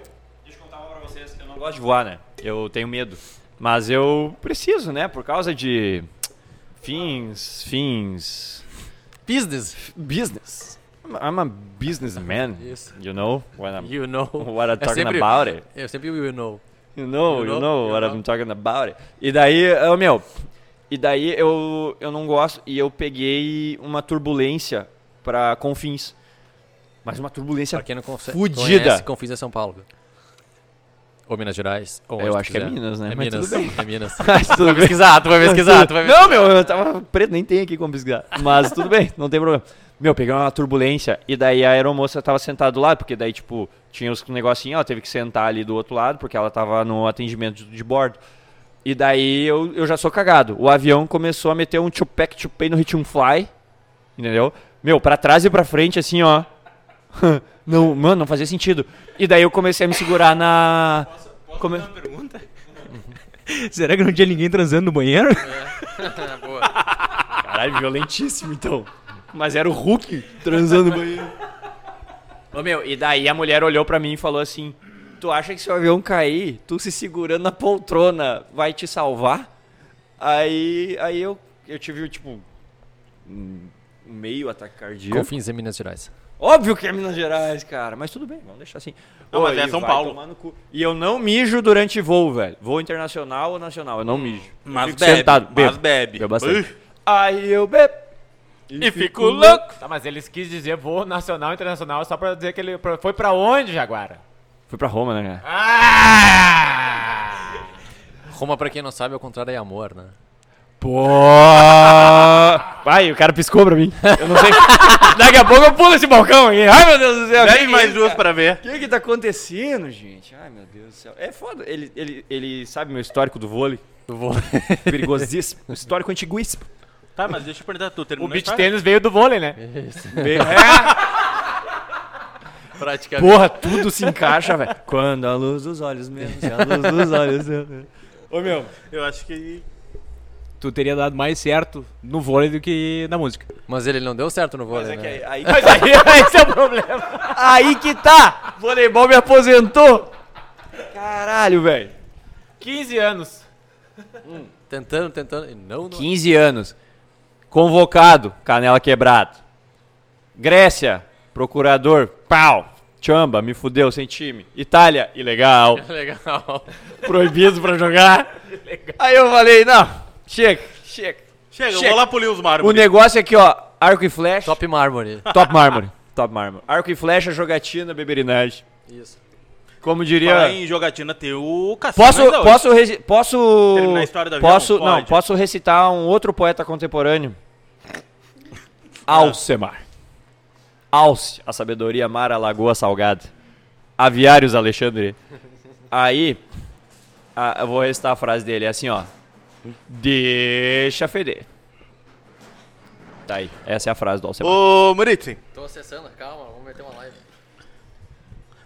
deixa eu contar uma pra vocês. Eu não gosto de voar, né? Eu tenho medo. Mas eu preciso, né? Por causa de fins, fins, Business. business. I'm a- businessman. Isso. You know what I'm, You know. what I'm É talking sempre- about it. Eu sempre you know. You know, You you know, know, you what know. I'm talking about it. E daí, ô meu, e daí eu, eu não gosto e eu peguei uma turbulência pra Confins. Mas uma turbulência Pra quem não conhece, Fudida. conhece Confins é São Paulo. Ou Minas Gerais. Ou Eu acho que é quiser. Minas, né? É Mas Minas. tudo bem. É Minas. Mas tudo bem. pesquisar, tu vai pesquisar, tu vai Não, meu, eu tava preto, nem tem aqui como pesquisar. Mas tudo bem, não tem problema. Meu, peguei uma turbulência e daí a aeromoça tava sentada do lado, porque daí, tipo, tinha os negocinhos, ela teve que sentar ali do outro lado, porque ela tava no atendimento de, de bordo. E daí eu, eu já sou cagado. O avião começou a meter um chupec chupei no hit um fly, entendeu? Meu, pra trás e pra frente, assim, ó. Não, mano, não fazia sentido. E daí eu comecei a me segurar na. Come- Uma pergunta? Será que não tinha ninguém transando no banheiro? Boa. Caralho, violentíssimo então. Mas era o Hulk transando no banheiro. Ô meu, e daí a mulher olhou pra mim e falou assim: Tu acha que se o avião cair, tu se segurando na poltrona vai te salvar? Aí, aí eu, eu tive, tipo, um meio ataque cardíaco. Confins em Minas Gerais. Óbvio que é Minas Gerais, cara, mas tudo bem, vamos deixar assim. Não, Ô, mas é e São Paulo. E eu não mijo durante voo, velho. Voo internacional ou nacional, eu não mijo. Mas bebe, sentado, mas bebo. bebe. Bebo bastante. Aí eu bebo. E fico louco. Tá, mas eles quis dizer voo nacional e internacional só pra dizer que ele foi pra onde, Jaguara? Fui pra Roma, né, cara? Ah! Roma, pra quem não sabe, ao contrário é amor, né? Pô! Ai, o cara piscou pra mim. Eu não sei. Daqui a pouco eu pulo esse balcão aqui. Ai, meu Deus do céu. Deve mais duas pra ver. O que que tá acontecendo, gente? Ai, meu Deus do céu. É foda. Ele, ele, ele sabe meu histórico do vôlei? Eu vou. Perigosíssimo. Um histórico antiguíssimo. Tá, mas deixa eu perguntar, tu O história? tênis veio do vôlei, né? Praticamente. Porra, tudo se encaixa, velho. Quando a luz dos olhos menos, a luz dos olhos... Ô, meu. Eu acho que... Tu teria dado mais certo no vôlei do que na música. Mas ele não deu certo no vôlei, Mas é que né? aí, aí, Mas aí, esse é o problema. aí que tá! Voleibol me aposentou! Caralho, velho. 15 anos. Tentando, tentando. e Não, não. 15 anos. Convocado, canela quebrado. Grécia, procurador, pau. Chamba, me fudeu, sem time. Itália, ilegal. Legal. Proibido pra jogar. Aí eu falei, não, chega, chega. Chega, eu Chega. vou lá polir os O mármores. negócio é aqui, ó, arco e flecha. Top mármore. Top mármore. Top mármore. Arco e flecha, jogatina, beberinagem. Isso. Como Falar diria... em jogatina, tem o Cassino Posso, posso, resi- posso, Terminar a história avião? posso, não, posso recitar um outro poeta contemporâneo. Alcemar. Alce, a sabedoria mar, a lagoa salgada. Aviários Alexandre. Aí, a- eu vou recitar a frase dele, é assim, ó. Deixa feder. Tá aí, essa é a frase do Alcemar. Ô, Moritz. Tô acessando, calma, vamos meter uma live.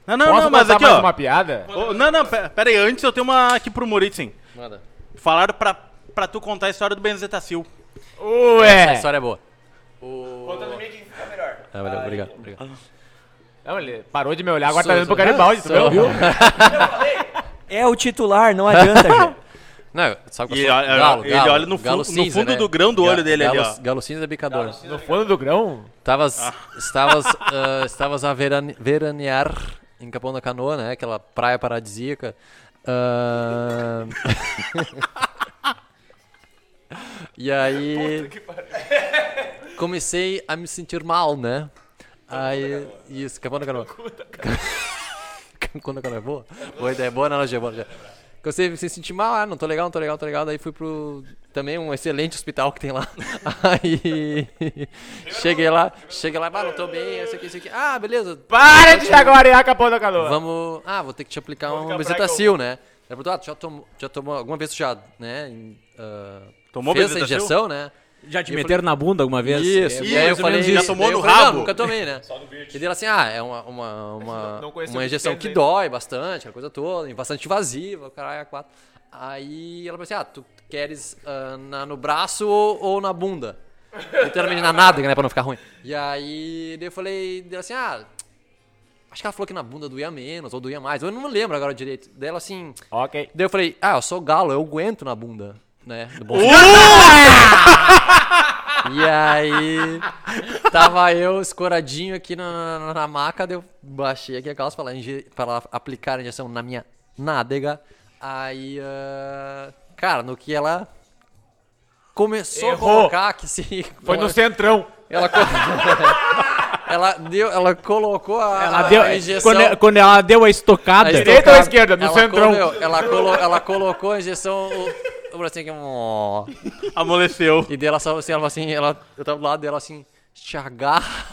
Não, não, Posso não, mas aqui, mais ó. uma piada? Ô, não, não, pe- pera aí, antes eu tenho uma aqui pro Moritzen. Manda. Falaram pra, pra tu contar a história do Benzetacil. Essa Ué! história é boa. O... Ah, valeu, obrigado. obrigado. Não, ele parou de me olhar, agora tá olhando pro Garibaldi, tu viu? É o titular, não adianta, gente. Não, sabe E que eu sou? ele, Galo, ele galo, olha no, fu- galo no cinza, fundo né? do grão do Ga- olho dele galo, ali, ó. Galo cinza bicador. No fundo do grão? Estavas, Ah. estavas, ah, estavas a verane- veranear em Capão da Canoa, né? Aquela praia paradisíaca. Ah, e aí comecei a me sentir mal, né? Aí isso, Capão da Canoa. Capão da Canoa é boa? Boa ideia, boa analogia, boa analogia. Comecei a me sentir mal, ah, não tô legal, não tô legal, não tô legal. Daí fui pro também um excelente hospital que tem lá. Aí cheguei lá, cheguei lá, ah, não tô bem, isso aqui, isso aqui. Ah, beleza. Para de jaguarear com a ponta da canoa. Vamos. Ah, vou ter que te aplicar um bezetacil, né? Ela perguntou, ah, tu já tomou, já tomou alguma vez tu já, né? ah, Tomou fez a injeção, né? Já te meteram na bunda alguma vez? Isso, É, e aí eu falei, já tomou no falei, rabo? Não, nunca tomei, né? E dele assim, ah, é uma, uma, uma, Não uma injeção Beach que Tênis, dói bastante, aquela coisa toda, bastante invasiva, o caralho, a quatro. Aí ela falou assim, ah, tu queres ah, na, no braço ou, ou na bunda? Literalmente na nádega, né, pra não ficar ruim. E aí daí eu falei, dela assim, ah, acho que ela falou que na bunda doía menos, ou doía mais, eu não lembro agora direito. Daí ela assim, Ok. Daí eu falei, ah, eu sou galo, eu aguento na bunda, né? Bom E aí, tava eu escoradinho aqui na, na, na maca, eu baixei aqui a calça pra ela, inje- pra ela aplicar a injeção na minha nádega. Aí, ah, cara, no que ela começou Errou. a colocar que se... Foi no centrão. Ela, ela deu, ela colocou a, Ela a deu, injeção. quando, quando ela deu a estocada. a Direita ou estocada, esquerda? No ela centrão. ela, colo- ela colocou a injeção, o, bracinho aqui, ó. Amoleceu. E daí ela só assim, ela assim, ela, eu tava do lado dela assim, te agarra.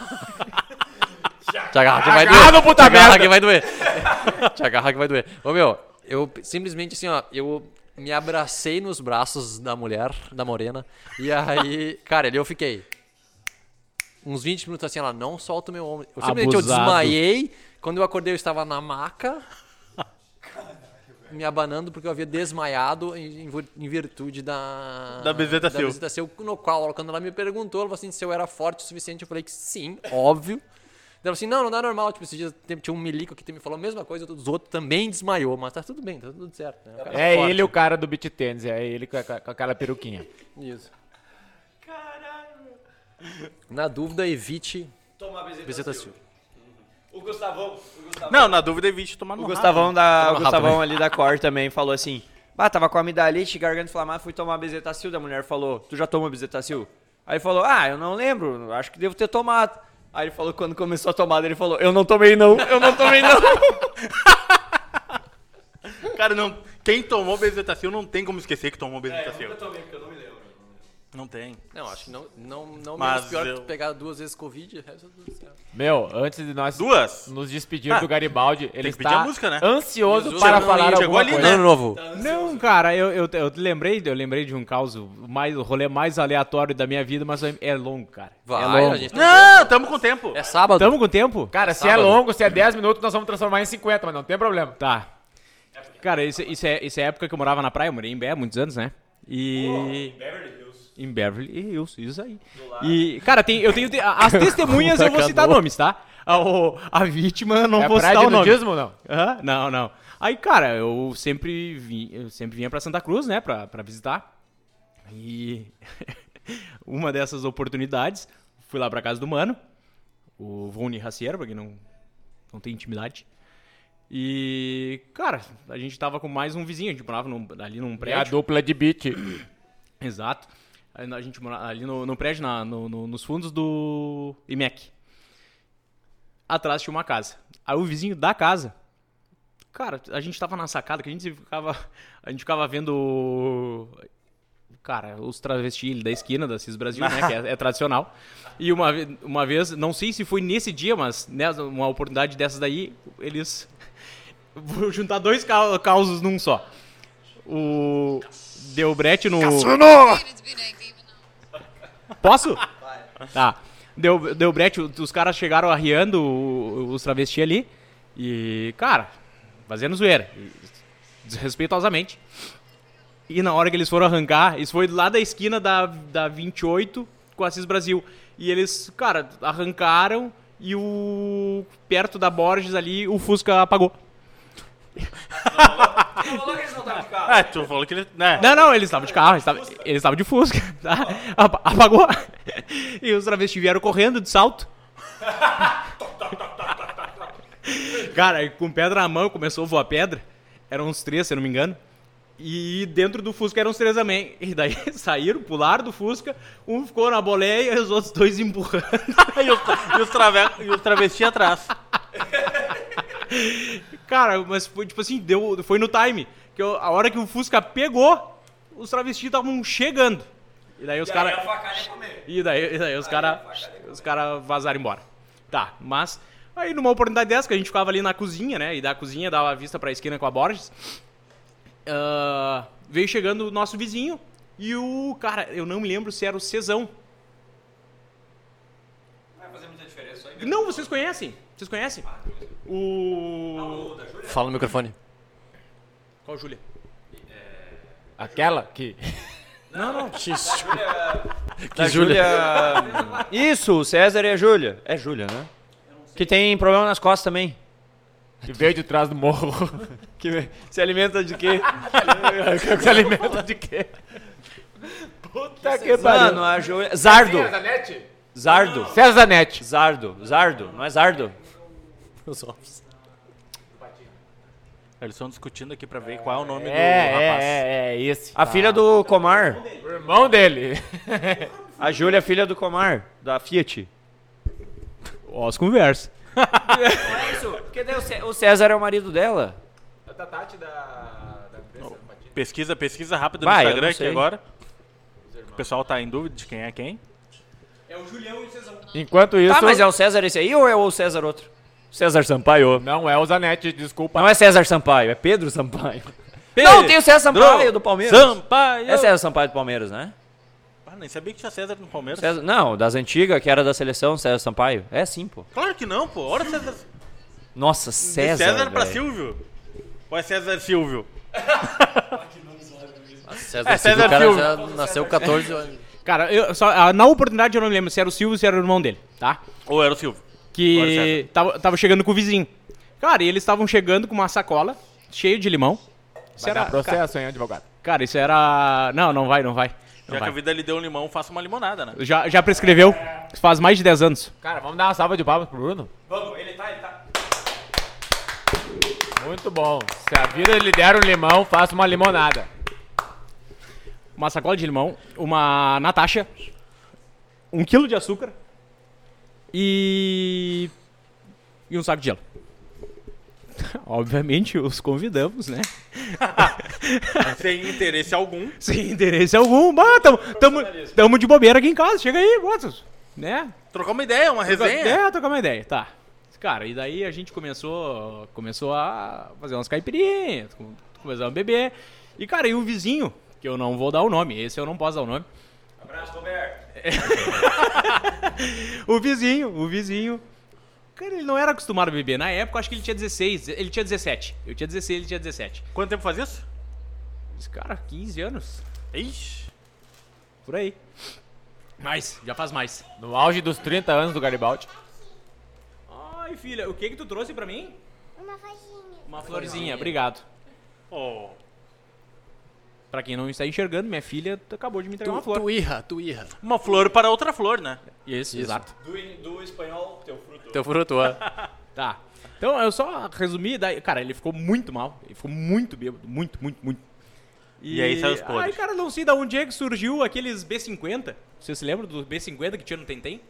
te agarra que vai doer. Agarra, puta te agarra merda. que vai doer. te agarra que vai doer. Ô meu, eu simplesmente assim, ó, eu me abracei nos braços da mulher, da morena, e aí, cara, ali eu fiquei uns 20 minutos assim, ela não solta o meu ombro. Eu simplesmente eu Abusado. desmaiei, quando eu acordei eu estava na maca, me abanando porque eu havia desmaiado em, em vir- em virtude da Da bezetacil. da bezetacil, no qual, quando ela me perguntou, ela falou assim, se eu era forte o suficiente, eu falei que sim, óbvio. Ela falou assim, não, não dá normal, tipo, esses dias tem- tinha um milico que me falou a mesma coisa, os outros também desmaiou, mas tá tudo bem, tá tudo certo. Né? Cara É forte. ele o cara do beat tênis, é ele com, a- com aquela peruquinha. Isso. Na dúvida, evite Toma a bezetacil. O Gustavão, o Gustavão, Não, na dúvida evite tomar no o. Gustavão, da, o Gustavão rápido, ali da Cor também falou assim: Ah, tava com amidalite, garganta inflamada, fui tomar bezetacil. Da mulher falou: Tu já tomou bezetacil? Aí ele falou: Ah, eu não lembro, acho que devo ter tomado. Aí ele falou: Quando começou a tomada, ele falou: Eu não tomei não, eu não tomei não. Cara, não, quem tomou bezetacil não tem como esquecer que tomou bezetacil. tomei, porque eu não. Não tem. Não, acho que não, não, não Mas menos pior eu- que pegar duas vezes Covid, é. Meu, antes de nós Duas? nos despedir Ah, do Garibaldi, ele que pedir está música, né? ansioso Jesus, para chegou falar ali, alguma chegou ali, coisa. né? Ano novo. Não, cara, eu, eu, eu lembrei, eu lembrei de um caos, o mais, o rolê mais aleatório da minha vida, mas é longo, cara. Vai, é longo. a gente tem Não, tamo com tempo. É sábado. Tamo com tempo? Cara, se é Sábado. longo, se é 10 minutos, nós vamos transformar em 50, mas não tem problema. Tá. Cara, isso, isso, é, isso é a época que eu morava na praia, eu morei em Bé há muitos anos, né? E. Em Beverly Hills, isso aí. E, cara, tem, eu tenho. te- As testemunhas eu vou citar nomes, tá? A, o- a vítima eu não é vou citar o nome. nudismo, não? Hã? Não, não. Aí, cara, eu sempre, vim, eu sempre vinha pra Santa Cruz, né, pra, pra visitar. E uma dessas oportunidades, fui lá pra casa do mano, o Vone Raciero, pra quem não, não tem intimidade. E, cara, a gente tava com mais um vizinho, a gente morava num- ali num É a prédio. dupla de beat. Exato. A gente morava ali no, no prédio, na- no- no- nos fundos do IMEC. Atrás tinha uma casa. Aí o vizinho da casa. Cara, a gente tava na sacada que a gente ficava. A gente ficava vendo. Cara, os travestis da esquina da CIS Brasil, né? Que é, é tradicional. E uma, uma vez, não sei se foi nesse dia, mas nessa, uma oportunidade dessas daí, eles. Vou juntar dois cau- causos num só. O. Deu brete no. Posso? Tá. Deu, deu brete, os caras chegaram arriando o- os travestis ali. E, cara, fazendo zoeira. Desrespeitosamente. E na hora que eles foram arrancar, isso foi lá da esquina da, da 28 com a Assis Brasil. E eles, cara, arrancaram e o. Perto da Borges ali, o Fusca apagou. Ah, tu falou que ele. Né? Não, não, eles estavam de carro, eles estavam, eles estavam de Fusca. Tá? Apa- Apagou. E os travestis vieram correndo de salto. Cara, com pedra na mão, começou a voar pedra. Eram uns três, se eu não me engano. E dentro do Fusca eram uns três também. E daí saíram, pularam do Fusca. Um ficou na boleia e os outros dois empurrando. e, os, e, os trave... e os travestis atrás. Cara, mas foi tipo assim, deu, foi no time. Que eu- a hora que o Fusca pegou, os travestis estavam chegando. E daí os caras. E daí, e daí os caras os cara vazaram embora. Tá, mas. Aí numa oportunidade dessa, que a gente ficava ali na cozinha, né? E da cozinha dava a vista pra esquina com a Borges. Ah, veio chegando o nosso vizinho. E o. Cara, eu não me lembro se era o Cezão. Não, vocês conhecem? Vocês conhecem? O. Fala no microfone. Qual Júlia? Aquela que. Não, não. Da Júlia. Isso, o César e a Júlia. É Júlia, né? Que tem problema nas costas também. Que veio de trás do morro. Que se alimenta de quê? Se alimenta de quê? Puta que Mano, a Júlia. Zardo. Zanete? Zardo. César Zanete. Zardo. Zardo. Não é Zardo? Os ovos. Eles estão discutindo aqui pra ver qual é o nome É, do é, rapaz. é, é, esse. A filha do Comar. O irmão dele. A Júlia é filha do Comar, da Fiat. Ó, as conversas. É isso, porque daí o Cé- o César é o marido dela. Da Tati da. da empresa. Pesquisa, pesquisa rápida no Vai, eu Instagram não aqui sei. agora. O pessoal tá em dúvida de quem é quem. É o Julião e o Cezão. Enquanto isso. Tá, mas é o César esse aí ou é o César outro? César Sampaio. Não é o Zanetti, desculpa. Não é César Sampaio, é Pedro Sampaio. Não, tem o César Sampaio do Palmeiras. Sampaio! É César Sampaio do Palmeiras, né? Ah, nem sabia que tinha César no Palmeiras. César- não, das antigas, que era da seleção, César Sampaio. É sim, pô. Claro que não, pô. Ora César. Nossa, De César. César pra velho. Silvio. Ou é César Silvio? César, É, César o cara Silva. já nasceu 14 anos. Cara, eu, só, ah, na oportunidade eu não me lembro se era o Silvio ou se era o irmão dele, tá? Ou era o Silvio? Que tava, tava chegando com o vizinho. Cara, e eles estavam chegando com uma sacola cheia de limão. Isso Vai era, dar processo, hein, advogado? cara, isso era. Não, não vai, não vai. Já que vai. a vida lhe deu um limão, faça uma limonada, né? Já, já prescreveu. Faz mais de 10 anos. Cara, vamos dar uma salva de palmas pro Bruno? Vamos, ele tá, ele tá. Muito bom. Se a vida lhe der um limão, faça uma limonada. Uma sacola de limão, uma Natasha, um quilo de açúcar e. e um saco de gelo. Obviamente os convidamos, né? Sem interesse algum. Sem interesse algum. Bah, tamo, tamo, tamo de bobeira aqui em casa. Chega aí, bota. Né? Trocar uma ideia, uma resenha. É, trocar uma ideia, tá. Cara, e daí a gente começou, começou a fazer umas caipirinhas, com- começou a beber. E, cara, e o vizinho, que eu não vou dar o nome, esse eu não posso dar o nome. Abraço, Roberto. O vizinho, o vizinho. Cara, ele não era acostumado a beber. Na época, eu acho que ele tinha 16, ele tinha 17. Eu tinha 16, ele tinha 17. Quanto tempo faz isso? Esse cara, 15 anos, Ixi. por aí. Mais, já faz mais. No auge dos 30 anos do Garibaldi. Ai, filha, o que que tu trouxe pra mim? Uma faixinha. Uma florzinha, obrigado. Oh. Pra quem não está enxergando, minha filha acabou de me entregar uma Tu, flor. tu irra, tu irra. Uma flor para outra flor, né? Isso, Isso. exato. Do, do espanhol, teu fruto. Teu fruto, ó. Tá. Então, eu só resumi, daí, cara, ele ficou muito mal. Ele ficou muito bêbado, muito, muito, muito. E aí saiu os podres. Ai, cara, não sei da onde é que surgiu aqueles B50. Você se lembra do B50 que tinha no Tentem?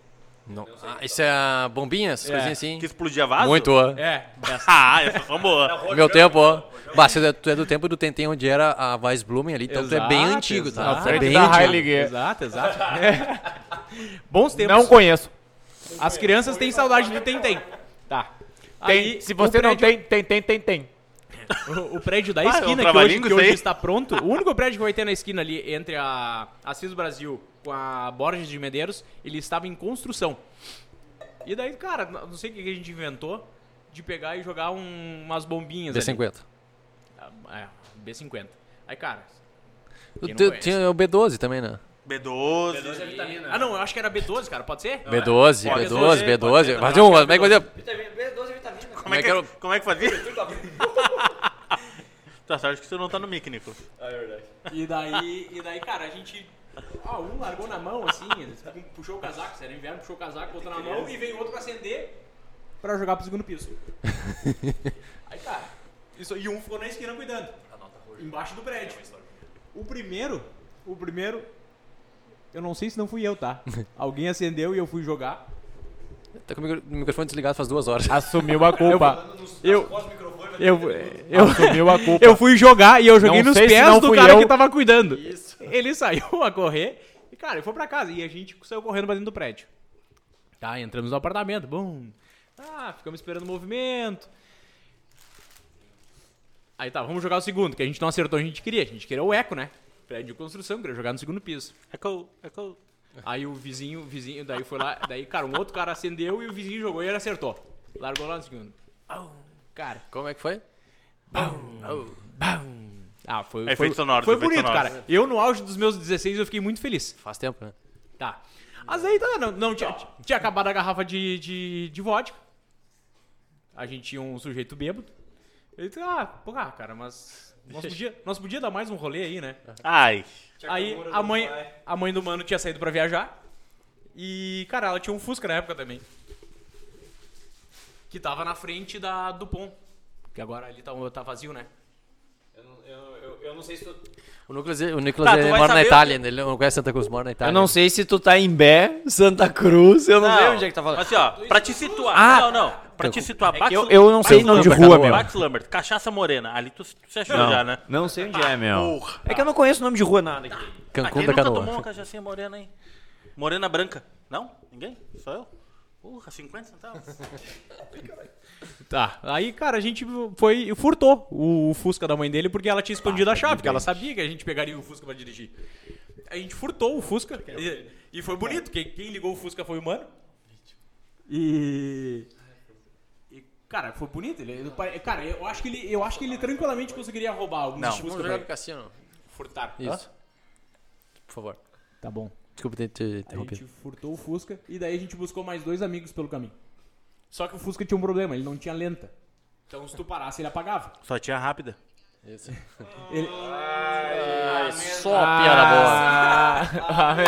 Não. Ah, isso é a bombinhas, É. coisinhas assim. Que explodia vaso? Muito, ó. É, essa. Ah, essas são boas. Meu tempo, ó. Bah, você é- tu é do tempo do Tentem onde era a Weissblumen ali, então tu é bem Exato, antigo, tá? exato. Tu é Frente bem da antigo. Heilige. Exato, exato. É. Bons tempos. Não conheço. As crianças têm saudade do Tentem. Tá. Tem, Aí, se você não prédio- tem, tem, tem, tem, tem. O, o prédio da Ah, é um esquina, que, hoje, que hoje está pronto, o único prédio que vai ter na esquina ali entre a Assis Brasil com a Borges de Medeiros, ele estava em construção. E daí, cara, não sei o que a gente inventou de pegar e jogar um- umas bombinhas ali. B50. Ah, É, B50. Aí, cara... Tinha o B12 também, né? B12. Ah, não, eu acho que era B12, cara, pode ser? B12, Pode B12, ser, B12. pode ser, Mas também. um, como é que vai dizer? B12 vitamina. Como é, é que, era como é que fazia? tá certo que você não tá no mic, Nicolas. E daí, e daí, cara, a gente. Ah, um largou na mão, assim, puxou o casaco, se era inverno, puxou o casaco, botou na mão e veio outro pra acender pra jogar pro segundo piso. Aí, cara, isso, e um ficou na esquina cuidando. Embaixo do prédio. O primeiro, o primeiro, eu não sei se não fui eu, tá? Alguém acendeu e eu fui jogar. Tá com o micro- o microfone desligado faz duas horas. Assumiu a culpa. Eu, eu, eu, Assumiu a culpa. eu fui jogar e eu joguei Não nos pés do cara eu. que tava cuidando. Ele saiu a correr e, cara, ele foi pra casa. E a gente saiu correndo pra dentro do prédio. Tá, entramos no apartamento. Bum. Ah, ficamos esperando o movimento. Aí tá, vamos jogar o segundo, que a gente não acertou o que a gente queria. A gente queria o eco, né? Prédio de construção, queria jogar no segundo piso. Echo, echo. Aí o vizinho, o vizinho, daí foi lá, daí, cara, um outro cara acendeu e o vizinho jogou e ele acertou. Largou lá no segundo. Cara, Como é que foi? ah, foi, Efeitos foi, sonoros, foi bonito, sonoros. cara. Eu, no auge dos meus 16, eu fiquei muito feliz. Faz tempo, né? Tá. Mas aí, tá, não, não tinha, tinha acabado a garrafa de, de, de vodka. A gente tinha um sujeito bêbado. Ele disse, ah, pô, ah, cara, mas... Nós podia, nós podia dar mais um rolê aí, né? Ai. Aí a mãe, a mãe do mano tinha saído pra viajar. E, cara, ela tinha um Fusca na época também. Que tava na frente da do Pom. Que agora ali tá, tá vazio, né? Eu, não- eu- eu- eu não sei se tu... O Nicolas, o Nicolas Tá, tu ele vai mora na saber Itália, ele não conhece Santa Cruz, mora na Itália. Eu não sei se tu tá em Bé, Santa Cruz, eu não, sei onde é que tá falando. Assim, ó, pra te situar. Ah! não, não. Pra te situar. Bax, eu- eu não sei nome de rua, meu. Bax Lambert, Cachaça Morena. Ali tu, tu se achou Não, já, né? não sei onde é, meu. Porra. É que eu não conheço o nome de rua nada aqui. Ah, Cancún quem da nunca Canoa. tomou uma cachaçinha morena, hein? Morena branca. Não? Ninguém? Só eu? Porra, 50 centavos. Tá, aí, cara, a gente foi e furtou o, o Fusca da mãe dele porque ela tinha escondido a chave, porque ela sabia que a gente pegaria o Fusca pra dirigir. A gente furtou o Fusca e, e foi bonito, quem, quem ligou o Fusca foi o mano. E... e, Cara, foi bonito. Ele, cara, eu acho, que ele, eu acho que ele tranquilamente conseguiria roubar alguns Não. Fusca Vamos jogar no cassino. Furtar. Isso. Por favor. Tá bom. Desculpa ter te A interrompido. gente furtou o Fusca e daí a gente buscou mais dois amigos pelo caminho. Só que o Fusca tinha um problema, ele não tinha lenta. Então se tu parasse, ele apagava. Só tinha rápida. Isso. Ele, Só piada boa.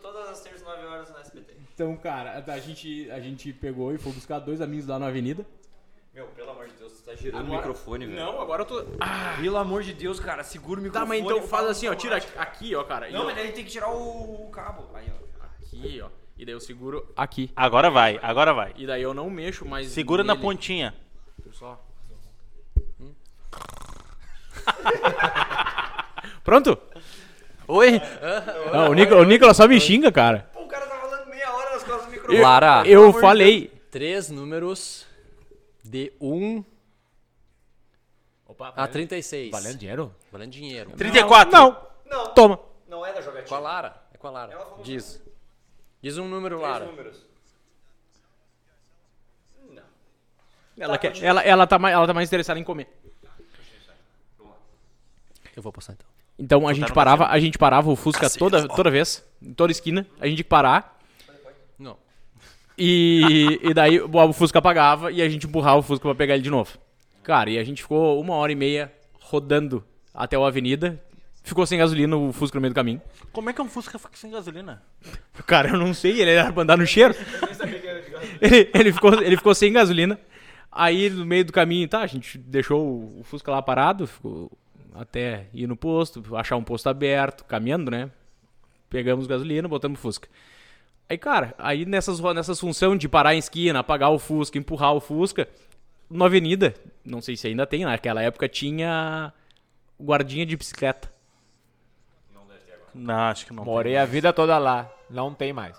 Todas as terças, 9 horas na SBT. Então, cara, a gente, a gente pegou e foi buscar dois amigos lá na avenida. Meu, pelo amor de Deus, tu tá girando o microfone, velho. Não, agora eu tô. Pelo amor de Deus, cara, segura o Tá, microfone. mas então faz assim, ó, tira aqui, ó, cara. Não, e mas daí tem que tirar o, o cabo. Aí, ó. aqui, ó. E daí eu seguro aqui. Agora vai, agora vai. E daí eu não mexo mais. Segura na nele. pontinha. Só. Pronto? Oi? Não, o, Nico, o Nicolas só me xinga, cara. Pô, o cara tá falando meia hora Lara. Eu falei. Três números de 1 Opa, a 36. Valendo dinheiro? Valendo dinheiro. 34. Não, Não, toma. não é da jogatina. Com a Lara. É com a Lara. Diz. Diz um número, Lara. números. Ela, quer, ela, ela, tá mais, ela tá mais interessada em comer. Eu vou postar então. Então a gente parava, a gente parava o Fusca toda, toda vez, em toda esquina, a gente tinha que parar Não. E, e daí o Fusca apagava e a gente empurrava o Fusca pra pegar ele de novo. Cara, e a gente ficou uma hora e meia rodando até a avenida, ficou sem gasolina o Fusca no meio do caminho. Como é que um Fusca fica sem gasolina? Cara, eu não sei, ele era pra andar no cheiro. ele, ele, ficou, ele ficou sem gasolina. Aí no meio do caminho, tá, a gente deixou o Fusca lá parado, ficou até ir no posto, achar um posto aberto, caminhando, né? Pegamos gasolina, botamos o Fusca. Aí, cara, aí nessas, nessas funções de parar em esquina, apagar o Fusca, empurrar o Fusca, na avenida, não sei se ainda tem, naquela época tinha guardinha de bicicleta. Não, acho que não. Morei a vida toda lá. Não tem mais.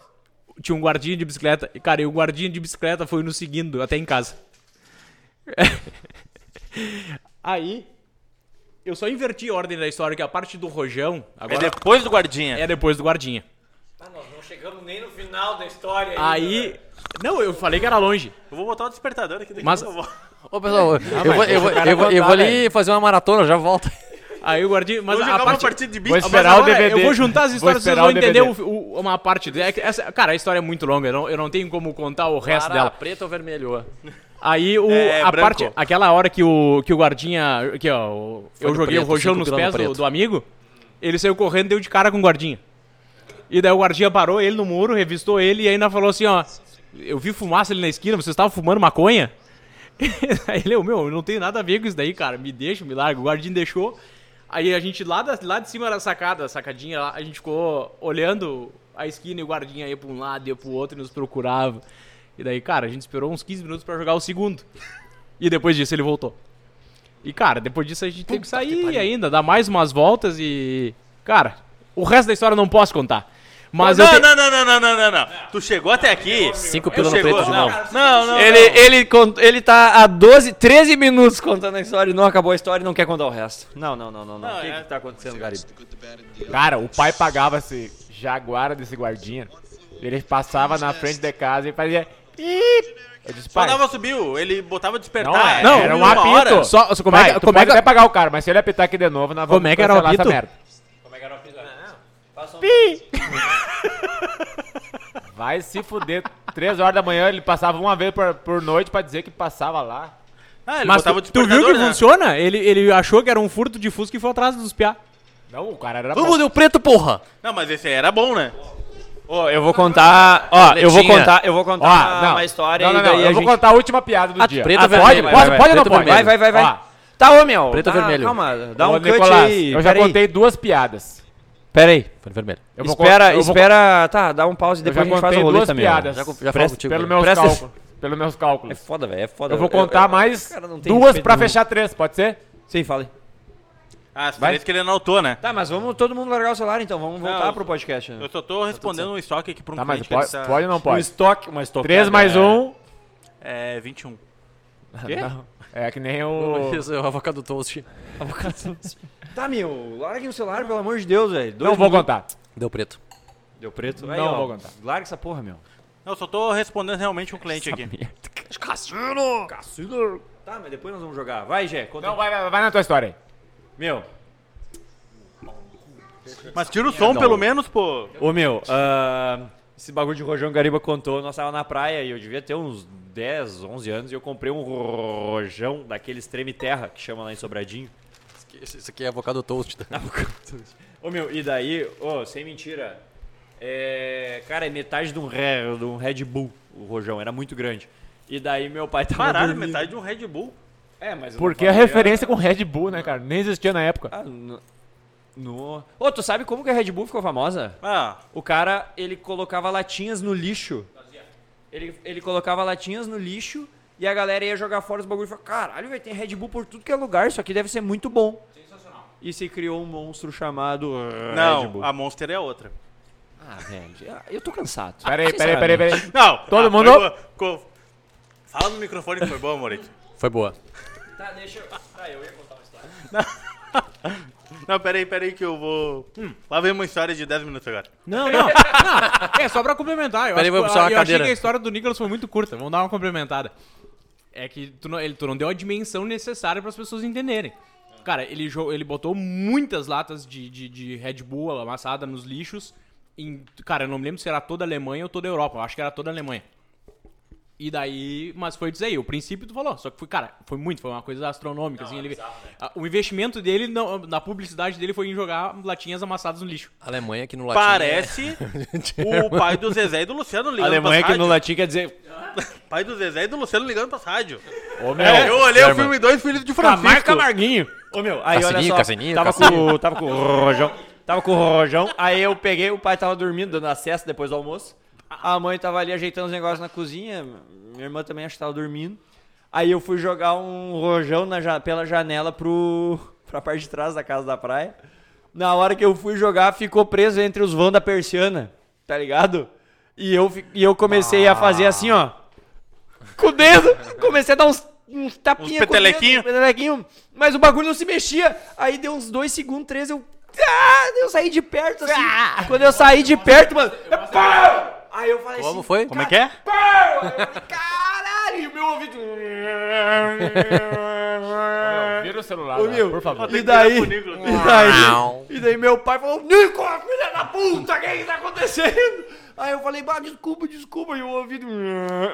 tinha um guardinha de bicicleta. E, cara, e o guardinha de bicicleta foi nos seguindo até em casa. Aí, eu só inverti a ordem da história, que a parte do rojão É agora depois do guardinha. é depois do guardinha. Ah, nós não chegamos nem no final da história Aí. Não, eu falei que era longe. Eu vou botar o despertador aqui daqui Mas- eu vou. Ô, pessoal, eu, vou, eu, vou, eu, vou, eu contar, vou ali velho. fazer uma maratona, eu já volto. Aí o guardinha. Mas Vou a jogar uma parte. partida de Vou bicho. Mas esperar agora o DVD. Eu vou juntar as Vou histórias, vocês vão o entender o- o- uma parte. É que essa- cara, a história é muito longa, eu não, eu não tenho como contar o resto Lara, dela. preto ou vermelho? Aí o, É, a branco. parte, aquela hora que o, que o guardinha, que ó, eu joguei preto, o rojão nos pés do, do amigo, ele saiu correndo e deu de cara com o guardinha. E daí o guardinha parou ele no muro, revistou ele e ainda falou assim, ó, eu vi fumaça ali na esquina, vocês estavam fumando maconha? Aí ele, meu, eu não tenho nada a ver com isso daí, cara, me deixa, me larga. O guardinha deixou, aí a gente lá, da, lá de cima da sacada, a sacadinha lá, a gente ficou olhando a esquina e o guardinha ia pra um lado, ia pro outro e nos procurava. E daí, cara, a gente esperou uns 15 minutos pra jogar o segundo. E depois disso ele voltou. E, cara, depois disso a gente teve que sair ainda, dar mais umas voltas e. Cara, o resto da história eu não posso contar. Mas não, eu. te- não, não, não, não, não, não, não. Tu chegou até aqui. Cinco pila no preto de não, novo. não, não. Ele, ele, cont- ele tá há 12, 13 minutos contando a história e não acabou a história e não quer contar o resto. Não, não, não, não. não. O que, é- que tá acontecendo, Garibe? Cara, o pai pagava esse jaguara desse guardinha. Ele passava na frente da casa e fazia. Eu disse, pai. Subiu, ele botava despertar. Não, é, Não, era um uma apito. hora. Só, só como é Pai, que. tu Como é que até pagar o cara, mas se ele apitar aqui de novo, nós vamos Como é que era o cancelar essa apito? merda. Vai se fuder. Três horas da manhã ele passava uma vez por, por noite pra dizer que passava lá. Ah, ele Mas botava tu, o tu viu que né? funciona? Ele, ele achou que era um furto de Fusca e foi atrás dos piá. Não, o cara era Vamos, deu preto, porra! Não, mas esse aí era bom, né? Ô, eu vou contar. Ó, eu vou Letinha. contar, eu vou contar Ó, uma, não. uma história não, não, e não, daí eu a vou gente. contar a última piada do Ah, dia. preto Ah, ou pode, vermelho? pode, Vai, vai, pode ou não preto ou pode? Vai, vai, vai, vai. Ó, Tá, ô, meu. Preto ou tá, vermelho? Calma, dá Ô, um cut Nicolás, aí. eu já contei duas piadas. Pera aí. Foi vermelho. Eu vou espera, eu vou espera. Tá, dá um pause e Eu depois a gente faz o rolê duas também. piadas. Já, já Presta- contigo. Pelos né? meus Presta- cálculos. Pelos meus É cálculos. foda, velho. É foda. Eu vou contar mais cara não tem duas respeito pra nenhum. fechar três, pode ser? Sim, fala aí. Ah, você Vai. que ele anotou, né? Tá, mas vamos todo mundo largar o celular então. Vamos Não, voltar eu- pro podcast. né? Eu só tô respondendo um estoque aqui pra um Tá, mas cliente. pode, ele tá- pode ou não Um pode? estoque, uma estocada. 3 mais é- 1 É 21. Quê? é que nem o... Isso é o avocado toast. Tá, meu. Larguem o celular, pelo amor de Deus, velho. Dois Não vou minutos. contar. Deu preto. Deu preto? Aí, Não ó, vou contar. Larga essa porra, meu. Não, eu só tô respondendo realmente um cliente aqui. Cassino! Cassino! Tá, mas depois nós vamos jogar. Vai, Gé. Conta Não, vai, vai, vai na tua história aí. Meu. Mas tira o som pelo menos, pô. Ô, meu. ah, esse bagulho de Rojão Gariba contou. Nós tava na praia e eu devia ter uns 10, 11 anos e eu comprei um rojão daqueles treme terra que chama lá em Sobradinho. Isso aqui é avocado toast. Ô, meu, e daí, ô, sem mentira. É, cara, é metade de um, Re- de um Red Bull, o rojão, era muito grande. E daí meu pai tava Caralho, dormindo. metade de um Red Bull. É, mas não Porque a falei, referência com Red Bull, né, cara? Nem existia na época. Ah, no... no... Ô, tu sabe como que a Red Bull ficou famosa? Ah, O cara, ele colocava latinhas no lixo. Ele, ele colocava latinhas no lixo e a galera ia jogar fora os bagulhos e falava, caralho, vai ter Red Bull por tudo que é lugar, isso aqui deve ser muito bom. Sensacional. E se criou um monstro chamado Red não, Bull. a Monster é outra. Ah, velho, eu tô cansado. Peraí, peraí, peraí, peraí. Não, Todo ah, mundo- boa. Co- Fala no microfone que foi bom, Morito. Foi boa. Tá, deixa eu... Tá, eu ia contar uma história. Não, peraí, peraí que eu vou... Hum, lá vem uma história de 10 minutos agora. Não, não. não. É, só pra complementar. Eu, Peraí, acho, vou que- puxar uma eu achei cadeira. que a história do Nicolas foi muito curta. Vamos dar uma complementada. É que tu não, ele, tu não deu a dimensão necessária para as pessoas entenderem. Cara, ele, ele botou muitas latas de, de, de Red Bull amassada nos lixos. Em, cara, eu não me lembro se era toda a Alemanha ou toda a Europa. Eu acho que era toda a Alemanha. E daí, mas foi dizer aí, o princípio tu falou, só que foi, cara, foi muito, foi uma coisa astronômica, assim, ele, a- o investimento dele não- na publicidade dele foi em jogar latinhas amassadas no lixo. Alemanha que no latim. Parece o pai do Zezé e do Luciano ligando Alemanha que no rádio. latim quer dizer... Pai do Zezé e do Luciano ligando pras rádio. Ô, meu. É, eu olhei o filme Dois Filhos de Camargo Francisco. Camarguinho. Ô, meu, aí olha Cassininho, só, Cassininho, tava, Cassininho. com, o- tava com o rojão, tava com o rojão, aí eu peguei, o pai tava dormindo, dando acesso depois do almoço, a mãe tava ali ajeitando os negócios na cozinha, minha irmã também acho que tava dormindo, aí eu fui jogar um rojão na pela janela pro, pra parte de trás da casa da praia, na hora que eu fui jogar, ficou preso entre os vãos da persiana, tá ligado? E eu, e eu comecei a fazer assim, ó, com o dedo, comecei a dar uns, uns tapinhas Uns com o dedo, petelequinho. uns petelequinho, mas o bagulho não se mexia. Aí deu uns dois segundos, três, eu. Ah, eu saí de perto, assim. Quando eu saí de perto, mano. pau! Aí eu falei Como assim. foi? Como é que é? Pau! Aí eu falei, Caralho, e o meu ouvido. Vira o celular, Ô, meu, por favor. E daí, Nicolas. e daí, e daí meu pai falou, Nico, filha da puta, o que que tá acontecendo? Aí eu falei, bah, desculpa, desculpa, e o ouvido...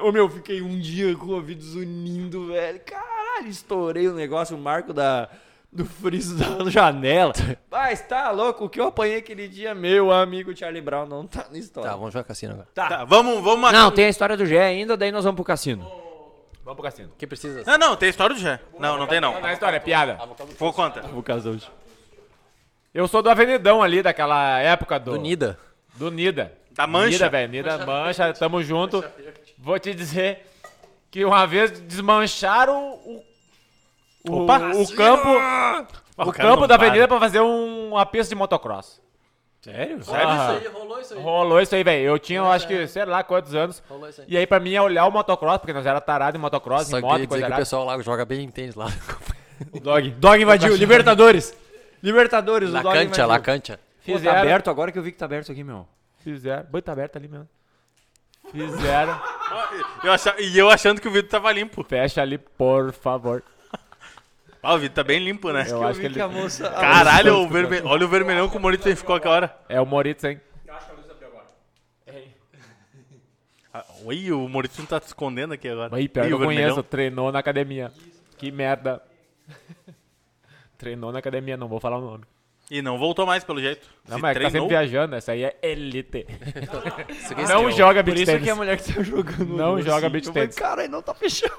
Ô meu, fiquei um dia com o ouvido zunindo, velho. Caralho, estourei o negócio, o marco da, do friso da janela. Mas tá louco, o que eu apanhei aquele dia, meu amigo Charlie Brown, não tá na história. Tá, vamos jogar cassino agora. Tá, vamos, vamos matar. Não, tem a história do Gé ainda, daí nós vamos pro cassino. Vamos pro cassino. Quem precisa? Não, não, tem história do Jé. Não, não tem não. Não é história, é piada. Vou contar. Vou casar hoje. Eu sou do Avenidão ali, daquela época do... Do Nida. Do Nida. Da Mancha. Nida, velho. Nida, Mancha, tamo junto. Vou te dizer que uma vez desmancharam o... O, Opa! o campo, Ah, o cara campo da para. avenida pra fazer um, uma pista de motocross. Sério? Ah, rolou isso rolou isso aí, velho. Eu tinha, eu acho que, sei lá quantos anos. Rolou isso aí. E aí, pra mim, é olhar o motocross, porque nós era tarado em motocross, Só em queria moto e dizer coisa que o pessoal lá joga bem tênis lá. Dog. Dog invadiu, Libertadores. Libertadores, o La Dog cancha, invadiu. la cancha. Pô, tá Fizeram. aberto agora que eu vi que tá aberto aqui, meu. Fizeram. Boi, tá aberto ali mesmo. Fizeram. Eu acha- E eu achando que o vidro tava limpo. Fecha ali, por favor. Ah, o vidro tá bem limpo, né? Eu acho que ele. a moça... Caralho, o verme... olha o vermelhão que o Morito ficou aquela hora. É o Moritz, hein? Ah, Ui, o Morito tá te escondendo aqui agora. Aí, pior Ih, que o eu vermelhão. conheço. Treinou na academia. Que merda. Treinou na academia, não vou falar o nome. E não voltou mais, pelo jeito. Não, Se mas é que tá sempre treinou, viajando. Essa aí é elite. Isso é Não skill. joga Por beat isso tênis. que a mulher que tá jogando Não joga eu falei, tennis. Cara, não tá fechado.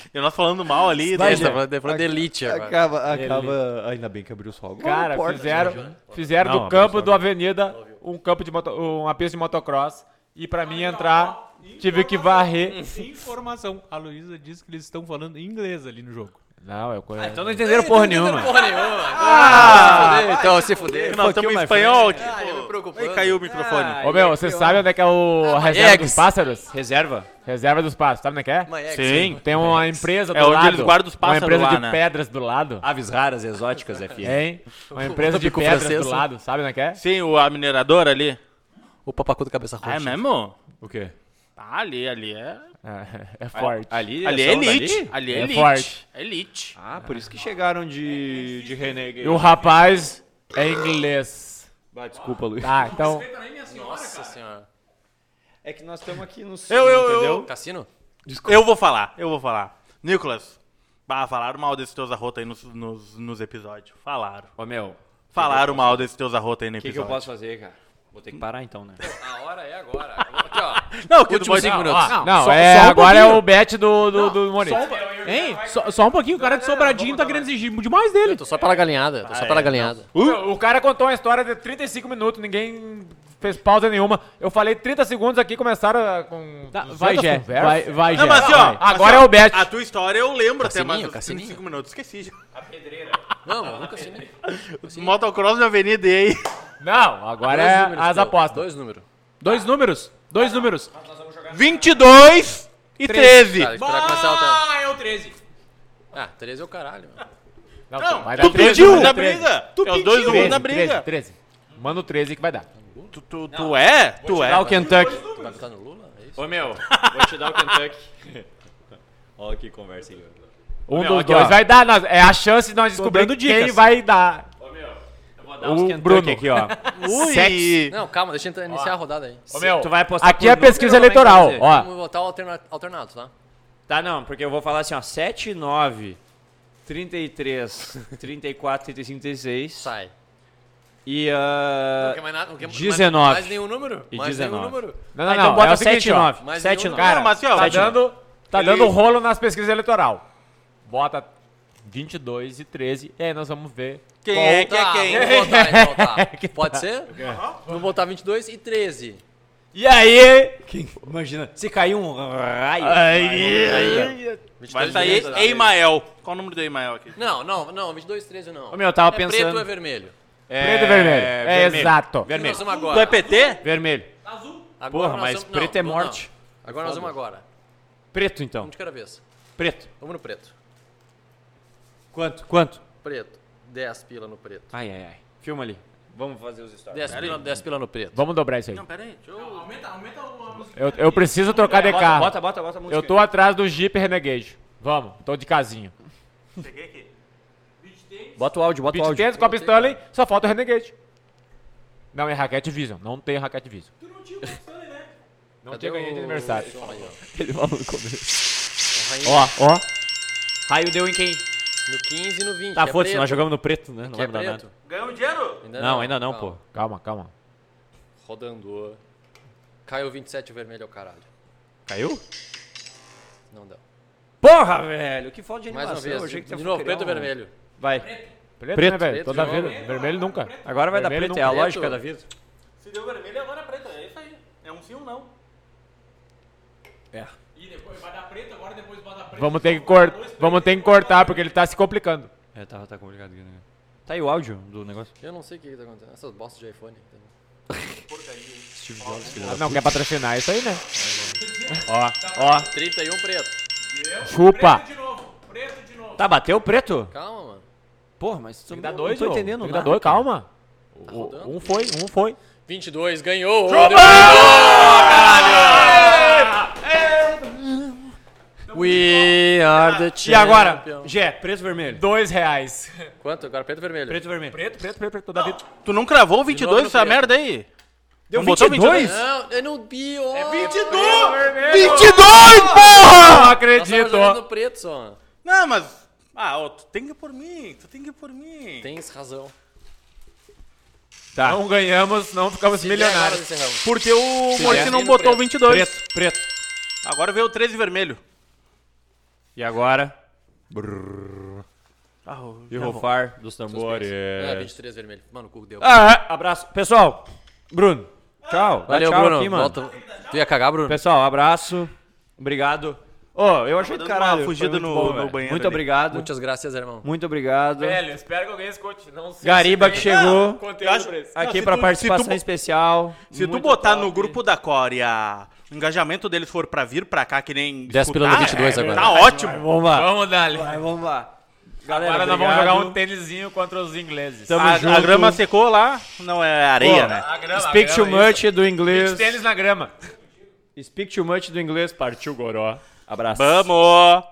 E nós falando mal ali. Vai, né? tá falando, tá falando de elite agora. Acaba, acaba. Ainda bem que abriu o sol. Cara, fizeram, fizeram Não, do campo do Avenida um campo de moto, uma pista de motocross. E pra mim entrar, tive que varrer. Informação. A Luísa disse que eles estão falando inglês ali no jogo. Não, eu conheço. Então não entenderam porra nenhuma. Porra nenhuma. Ah, então se fuder. Nós estamos em espanhol aqui. Ah, eu me preocupando. Aí caiu o microfone. Ô meu, você sabe onde é que é o a reserva Eggs. dos pássaros? Reserva? Reserva dos pássaros, sabe onde é que é? Uma ex. Sim. Tem uma empresa do É onde lado. eles guardam os pássaros Uma empresa lá, de né? pedras do lado. Aves raras, exóticas, FM. Hein? Uma empresa de pedras francês. do lado, sabe onde é que é? Sim, o, a mineradora ali. O papacu do cabeça roxa. Ah, é mesmo? O quê? Ah, ali, ali é. É, é forte. Ali, Ali é elite. dali? Ali é, É elite. forte. É elite. Ah, por isso que chegaram de, de Renegade. E o rapaz é inglês. Ah, desculpa, Luiz. Tá, então. Nossa senhora. É que nós estamos aqui no Eu- eu- eu- entendeu? Cassino? Eu vou falar, eu vou falar. Nicolas, bah, falaram mal desses teus arrotos aí nos, nos, nos episódios. Falaram. Ô, meu, Falaram mal desses teus arrotos aí no o que, que episódio. eu posso fazer, cara? Vou ter que parar então, né? A hora é agora. Aqui, ó. Não, que Últimos pode... cinco Não, minutos. ó, Não, Só- é, só um agora é o bet do, do, do Maurício. Hein? Só, só um pouquinho, o cara de Sobradinho tá querendo exigir demais dele. Eu tô só pela galinhada. Tô só pela galinhada. O, o cara contou uma história de 35 minutos, ninguém fez pausa nenhuma. Eu falei 30 segundos aqui, começaram a- com. Tá, 200 vai, Jé. conversas. Vai, vai, Jé. Não, mas assim, ó, vai. Agora assim, é o bet. A tua história eu lembro até Cassininho, dos Cassininho. 35 minutos. Esqueci já. Não, mas nunca assinei. Motocross de avenida e aí. Não, agora Dois é números, as apostas. Dois números. Dois números. Dois números. 22 e 13. Tá, esperar começar o tempo. Ah, é o 13. Ah, 13 é o caralho. mano. Não, vai tu dar 13, pediu vai dar na 13. briga. é os dois do 13, um na 13, briga. 13. Manda o 13 que vai dar. Tu, tu, tu é? Tu é. Dá o Kentucky. Tu vai votar no Lula? É isso? Ô, meu, vou te dar o Kentucky. Olha que conversa aí. Um Meu, dos aqui, dois ó. vai dar. nós- é a chance de nós descobrir dando quem dicas. vai dar. Dar uns O Kentucky Bruno. aqui, ó. Ui. Não, calma, deixa eu iniciar a rodada aí. Ô, meu, Tu vai apostar aqui é número pesquisa eleitoral. Ó, Vamos votar o alterna- alternado, tá? Tá, não, porque eu vou falar assim, ó. 7, 9, 33, 34, 35, 36. Sai. E, Não ah... quer mais nada? Não quer mais- 19. Mais nenhum número? E mais 19. nenhum número? Não, não, Ah, não. então bota é o seguinte, 7, ó. 9. Mais 7, nenhum 9. Cara, mas assim, ó, Tá sete, dando, tá Ele- dando rolo nas pesquisas eleitoral. Bota 22 e 13 e aí nós vamos ver. Quem qual- é que é Tá, quem? vamos votar então, tá. Pode ser? Vamos botar 22 e 13. E aí? Imagina, se cair um raio... Aí. 22 Vai sair 13. Eimael. Qual o número do Eimael aqui? Não, não, não, 22 e 13 não. Ô, meu, eu tava é preto pensando- ou é vermelho? Preto e vermelho. É, vermelho. exato. O que nós vamos agora? Tu é PT? Vermelho. Agora Porra, nós mas vamos- preto é não, morte. não. Agora nós vamos agora. Preto, então. Um de cada vez. Preto. Vamos no preto. Quanto? Quanto? Preto. 10 pila no preto. Ai, ai, ai. Filma ali. Vamos fazer os stories. 10 pila, 10 pila no preto. Vamos dobrar isso aí. Não, pera aí. Deixa eu... Aumenta, aumenta a música. Eu, eu preciso trocar de Bota, carro. bota, bota, bota a música. Eu tô atrás do Jeep Renegade. Vamos, tô de casinho. Peguei aqui. Bota o áudio, bota o Beach áudio. Tennis, Copa Stanley, só falta o Renegade. Não, é Raquete Vision. Não tem Raquete Vision. Não Cadê tinha ganhei de o- aniversário. Toma aí, ó. Ele falou no começo. Ó, ó. Raio deu em quem? No 15 e no 20. Tá, é foda-se, preto. nós jogamos no preto, né? Não Que vai é mudar preto? nada. Ganhou dinheiro? Ainda Não, ainda não, Calma. pô. Calma, calma. Rodando. Caiu 27 o vermelho ao caralho. Caiu? Não deu. Porra, velho. Que falta de Mais animação. uma Eu vez. achei que De novo, preto ou um- vermelho? Vai. Preto, Preto, né, velho? preto, Toda vida. novo. Vermelho nunca. Agora vai dar Vermelho preto. É a nunca. lógica Preto. da vida. Se deu vermelho, agora é preto. É isso aí. É um sim ou não. E depois vai dar preto, agora depois bota preto. Vamos ter que, cort... Vamos ter que cortar porque ele tá se complicando. É, tá, tá complicado aqui, né? Tá aí o áudio do negócio. Eu não sei o que, que tá acontecendo. Essas bostas de iPhone. Ah, não, quer patrocinar isso aí, né? Ó, ó. 31 preto. Chupa. Preto de novo, preto de novo. Tá, bateu o preto? Calma, mano. Porra, mas tu que dar não dois, tô entendendo que nada, dois, cara. calma. O- rodando. Um foi, um foi. 22, ganhou! We are the E agora? Gé, preto vermelho? Dois reais. Quanto? Agora preto vermelho? Preto vermelho? Preto, preto, preto, preto, toda vida. Tu não cravou o 22 no essa merda aí? Deu Não botou 22? Não, é no bio. É 22! 22, porra! Não acredito. no preto só. Não, mas... Ah, ó, tu tem que ir por mim. Tu tem que ir por mim. Tens razão. Tá. Não ganhamos, não ficamos Se der, milionários. agora encerramos. Porque o der. não botou o preto. 22. Preto, preto. Agora veio o 13 vermelho. E agora, Ah, o- e já vou. rufar dos tambores. É, 23 vermelho. Mano, o cu deu. Ah, abraço. Pessoal, Bruno, tchau. Dá Valeu, tchau Bruno. aqui, mano. Volta. Tu ia cagar, Bruno? Pessoal, abraço. Obrigado. Ô, eu achei do dando caralho. uma fugida no- bom, no banheiro Muito ali. obrigado. Muitas graças, irmão. Muito obrigado. Velho, espero que alguém escute. Não sei Gariba se que chegou conteúdo acho- isso. aqui se pra tu- participação se tu- especial. Se tu botar top. no grupo da Core a... o engajamento deles for pra vir pra cá, que nem. 10 pila no escutar, 22 é, agora. Tá ótimo. Vamos lá. Vamos dar Vai, vamos lá. Galera, Agora nós vamos obrigado. jogar um tênisinho contra os ingleses. Tamo A, junto. a grama secou lá, não é areia, Pô, né? A grama, Speak a too grama, much do inglês. Tênis na grama. Speak too much do inglês. Partiu Goró. Abraço. Vamos!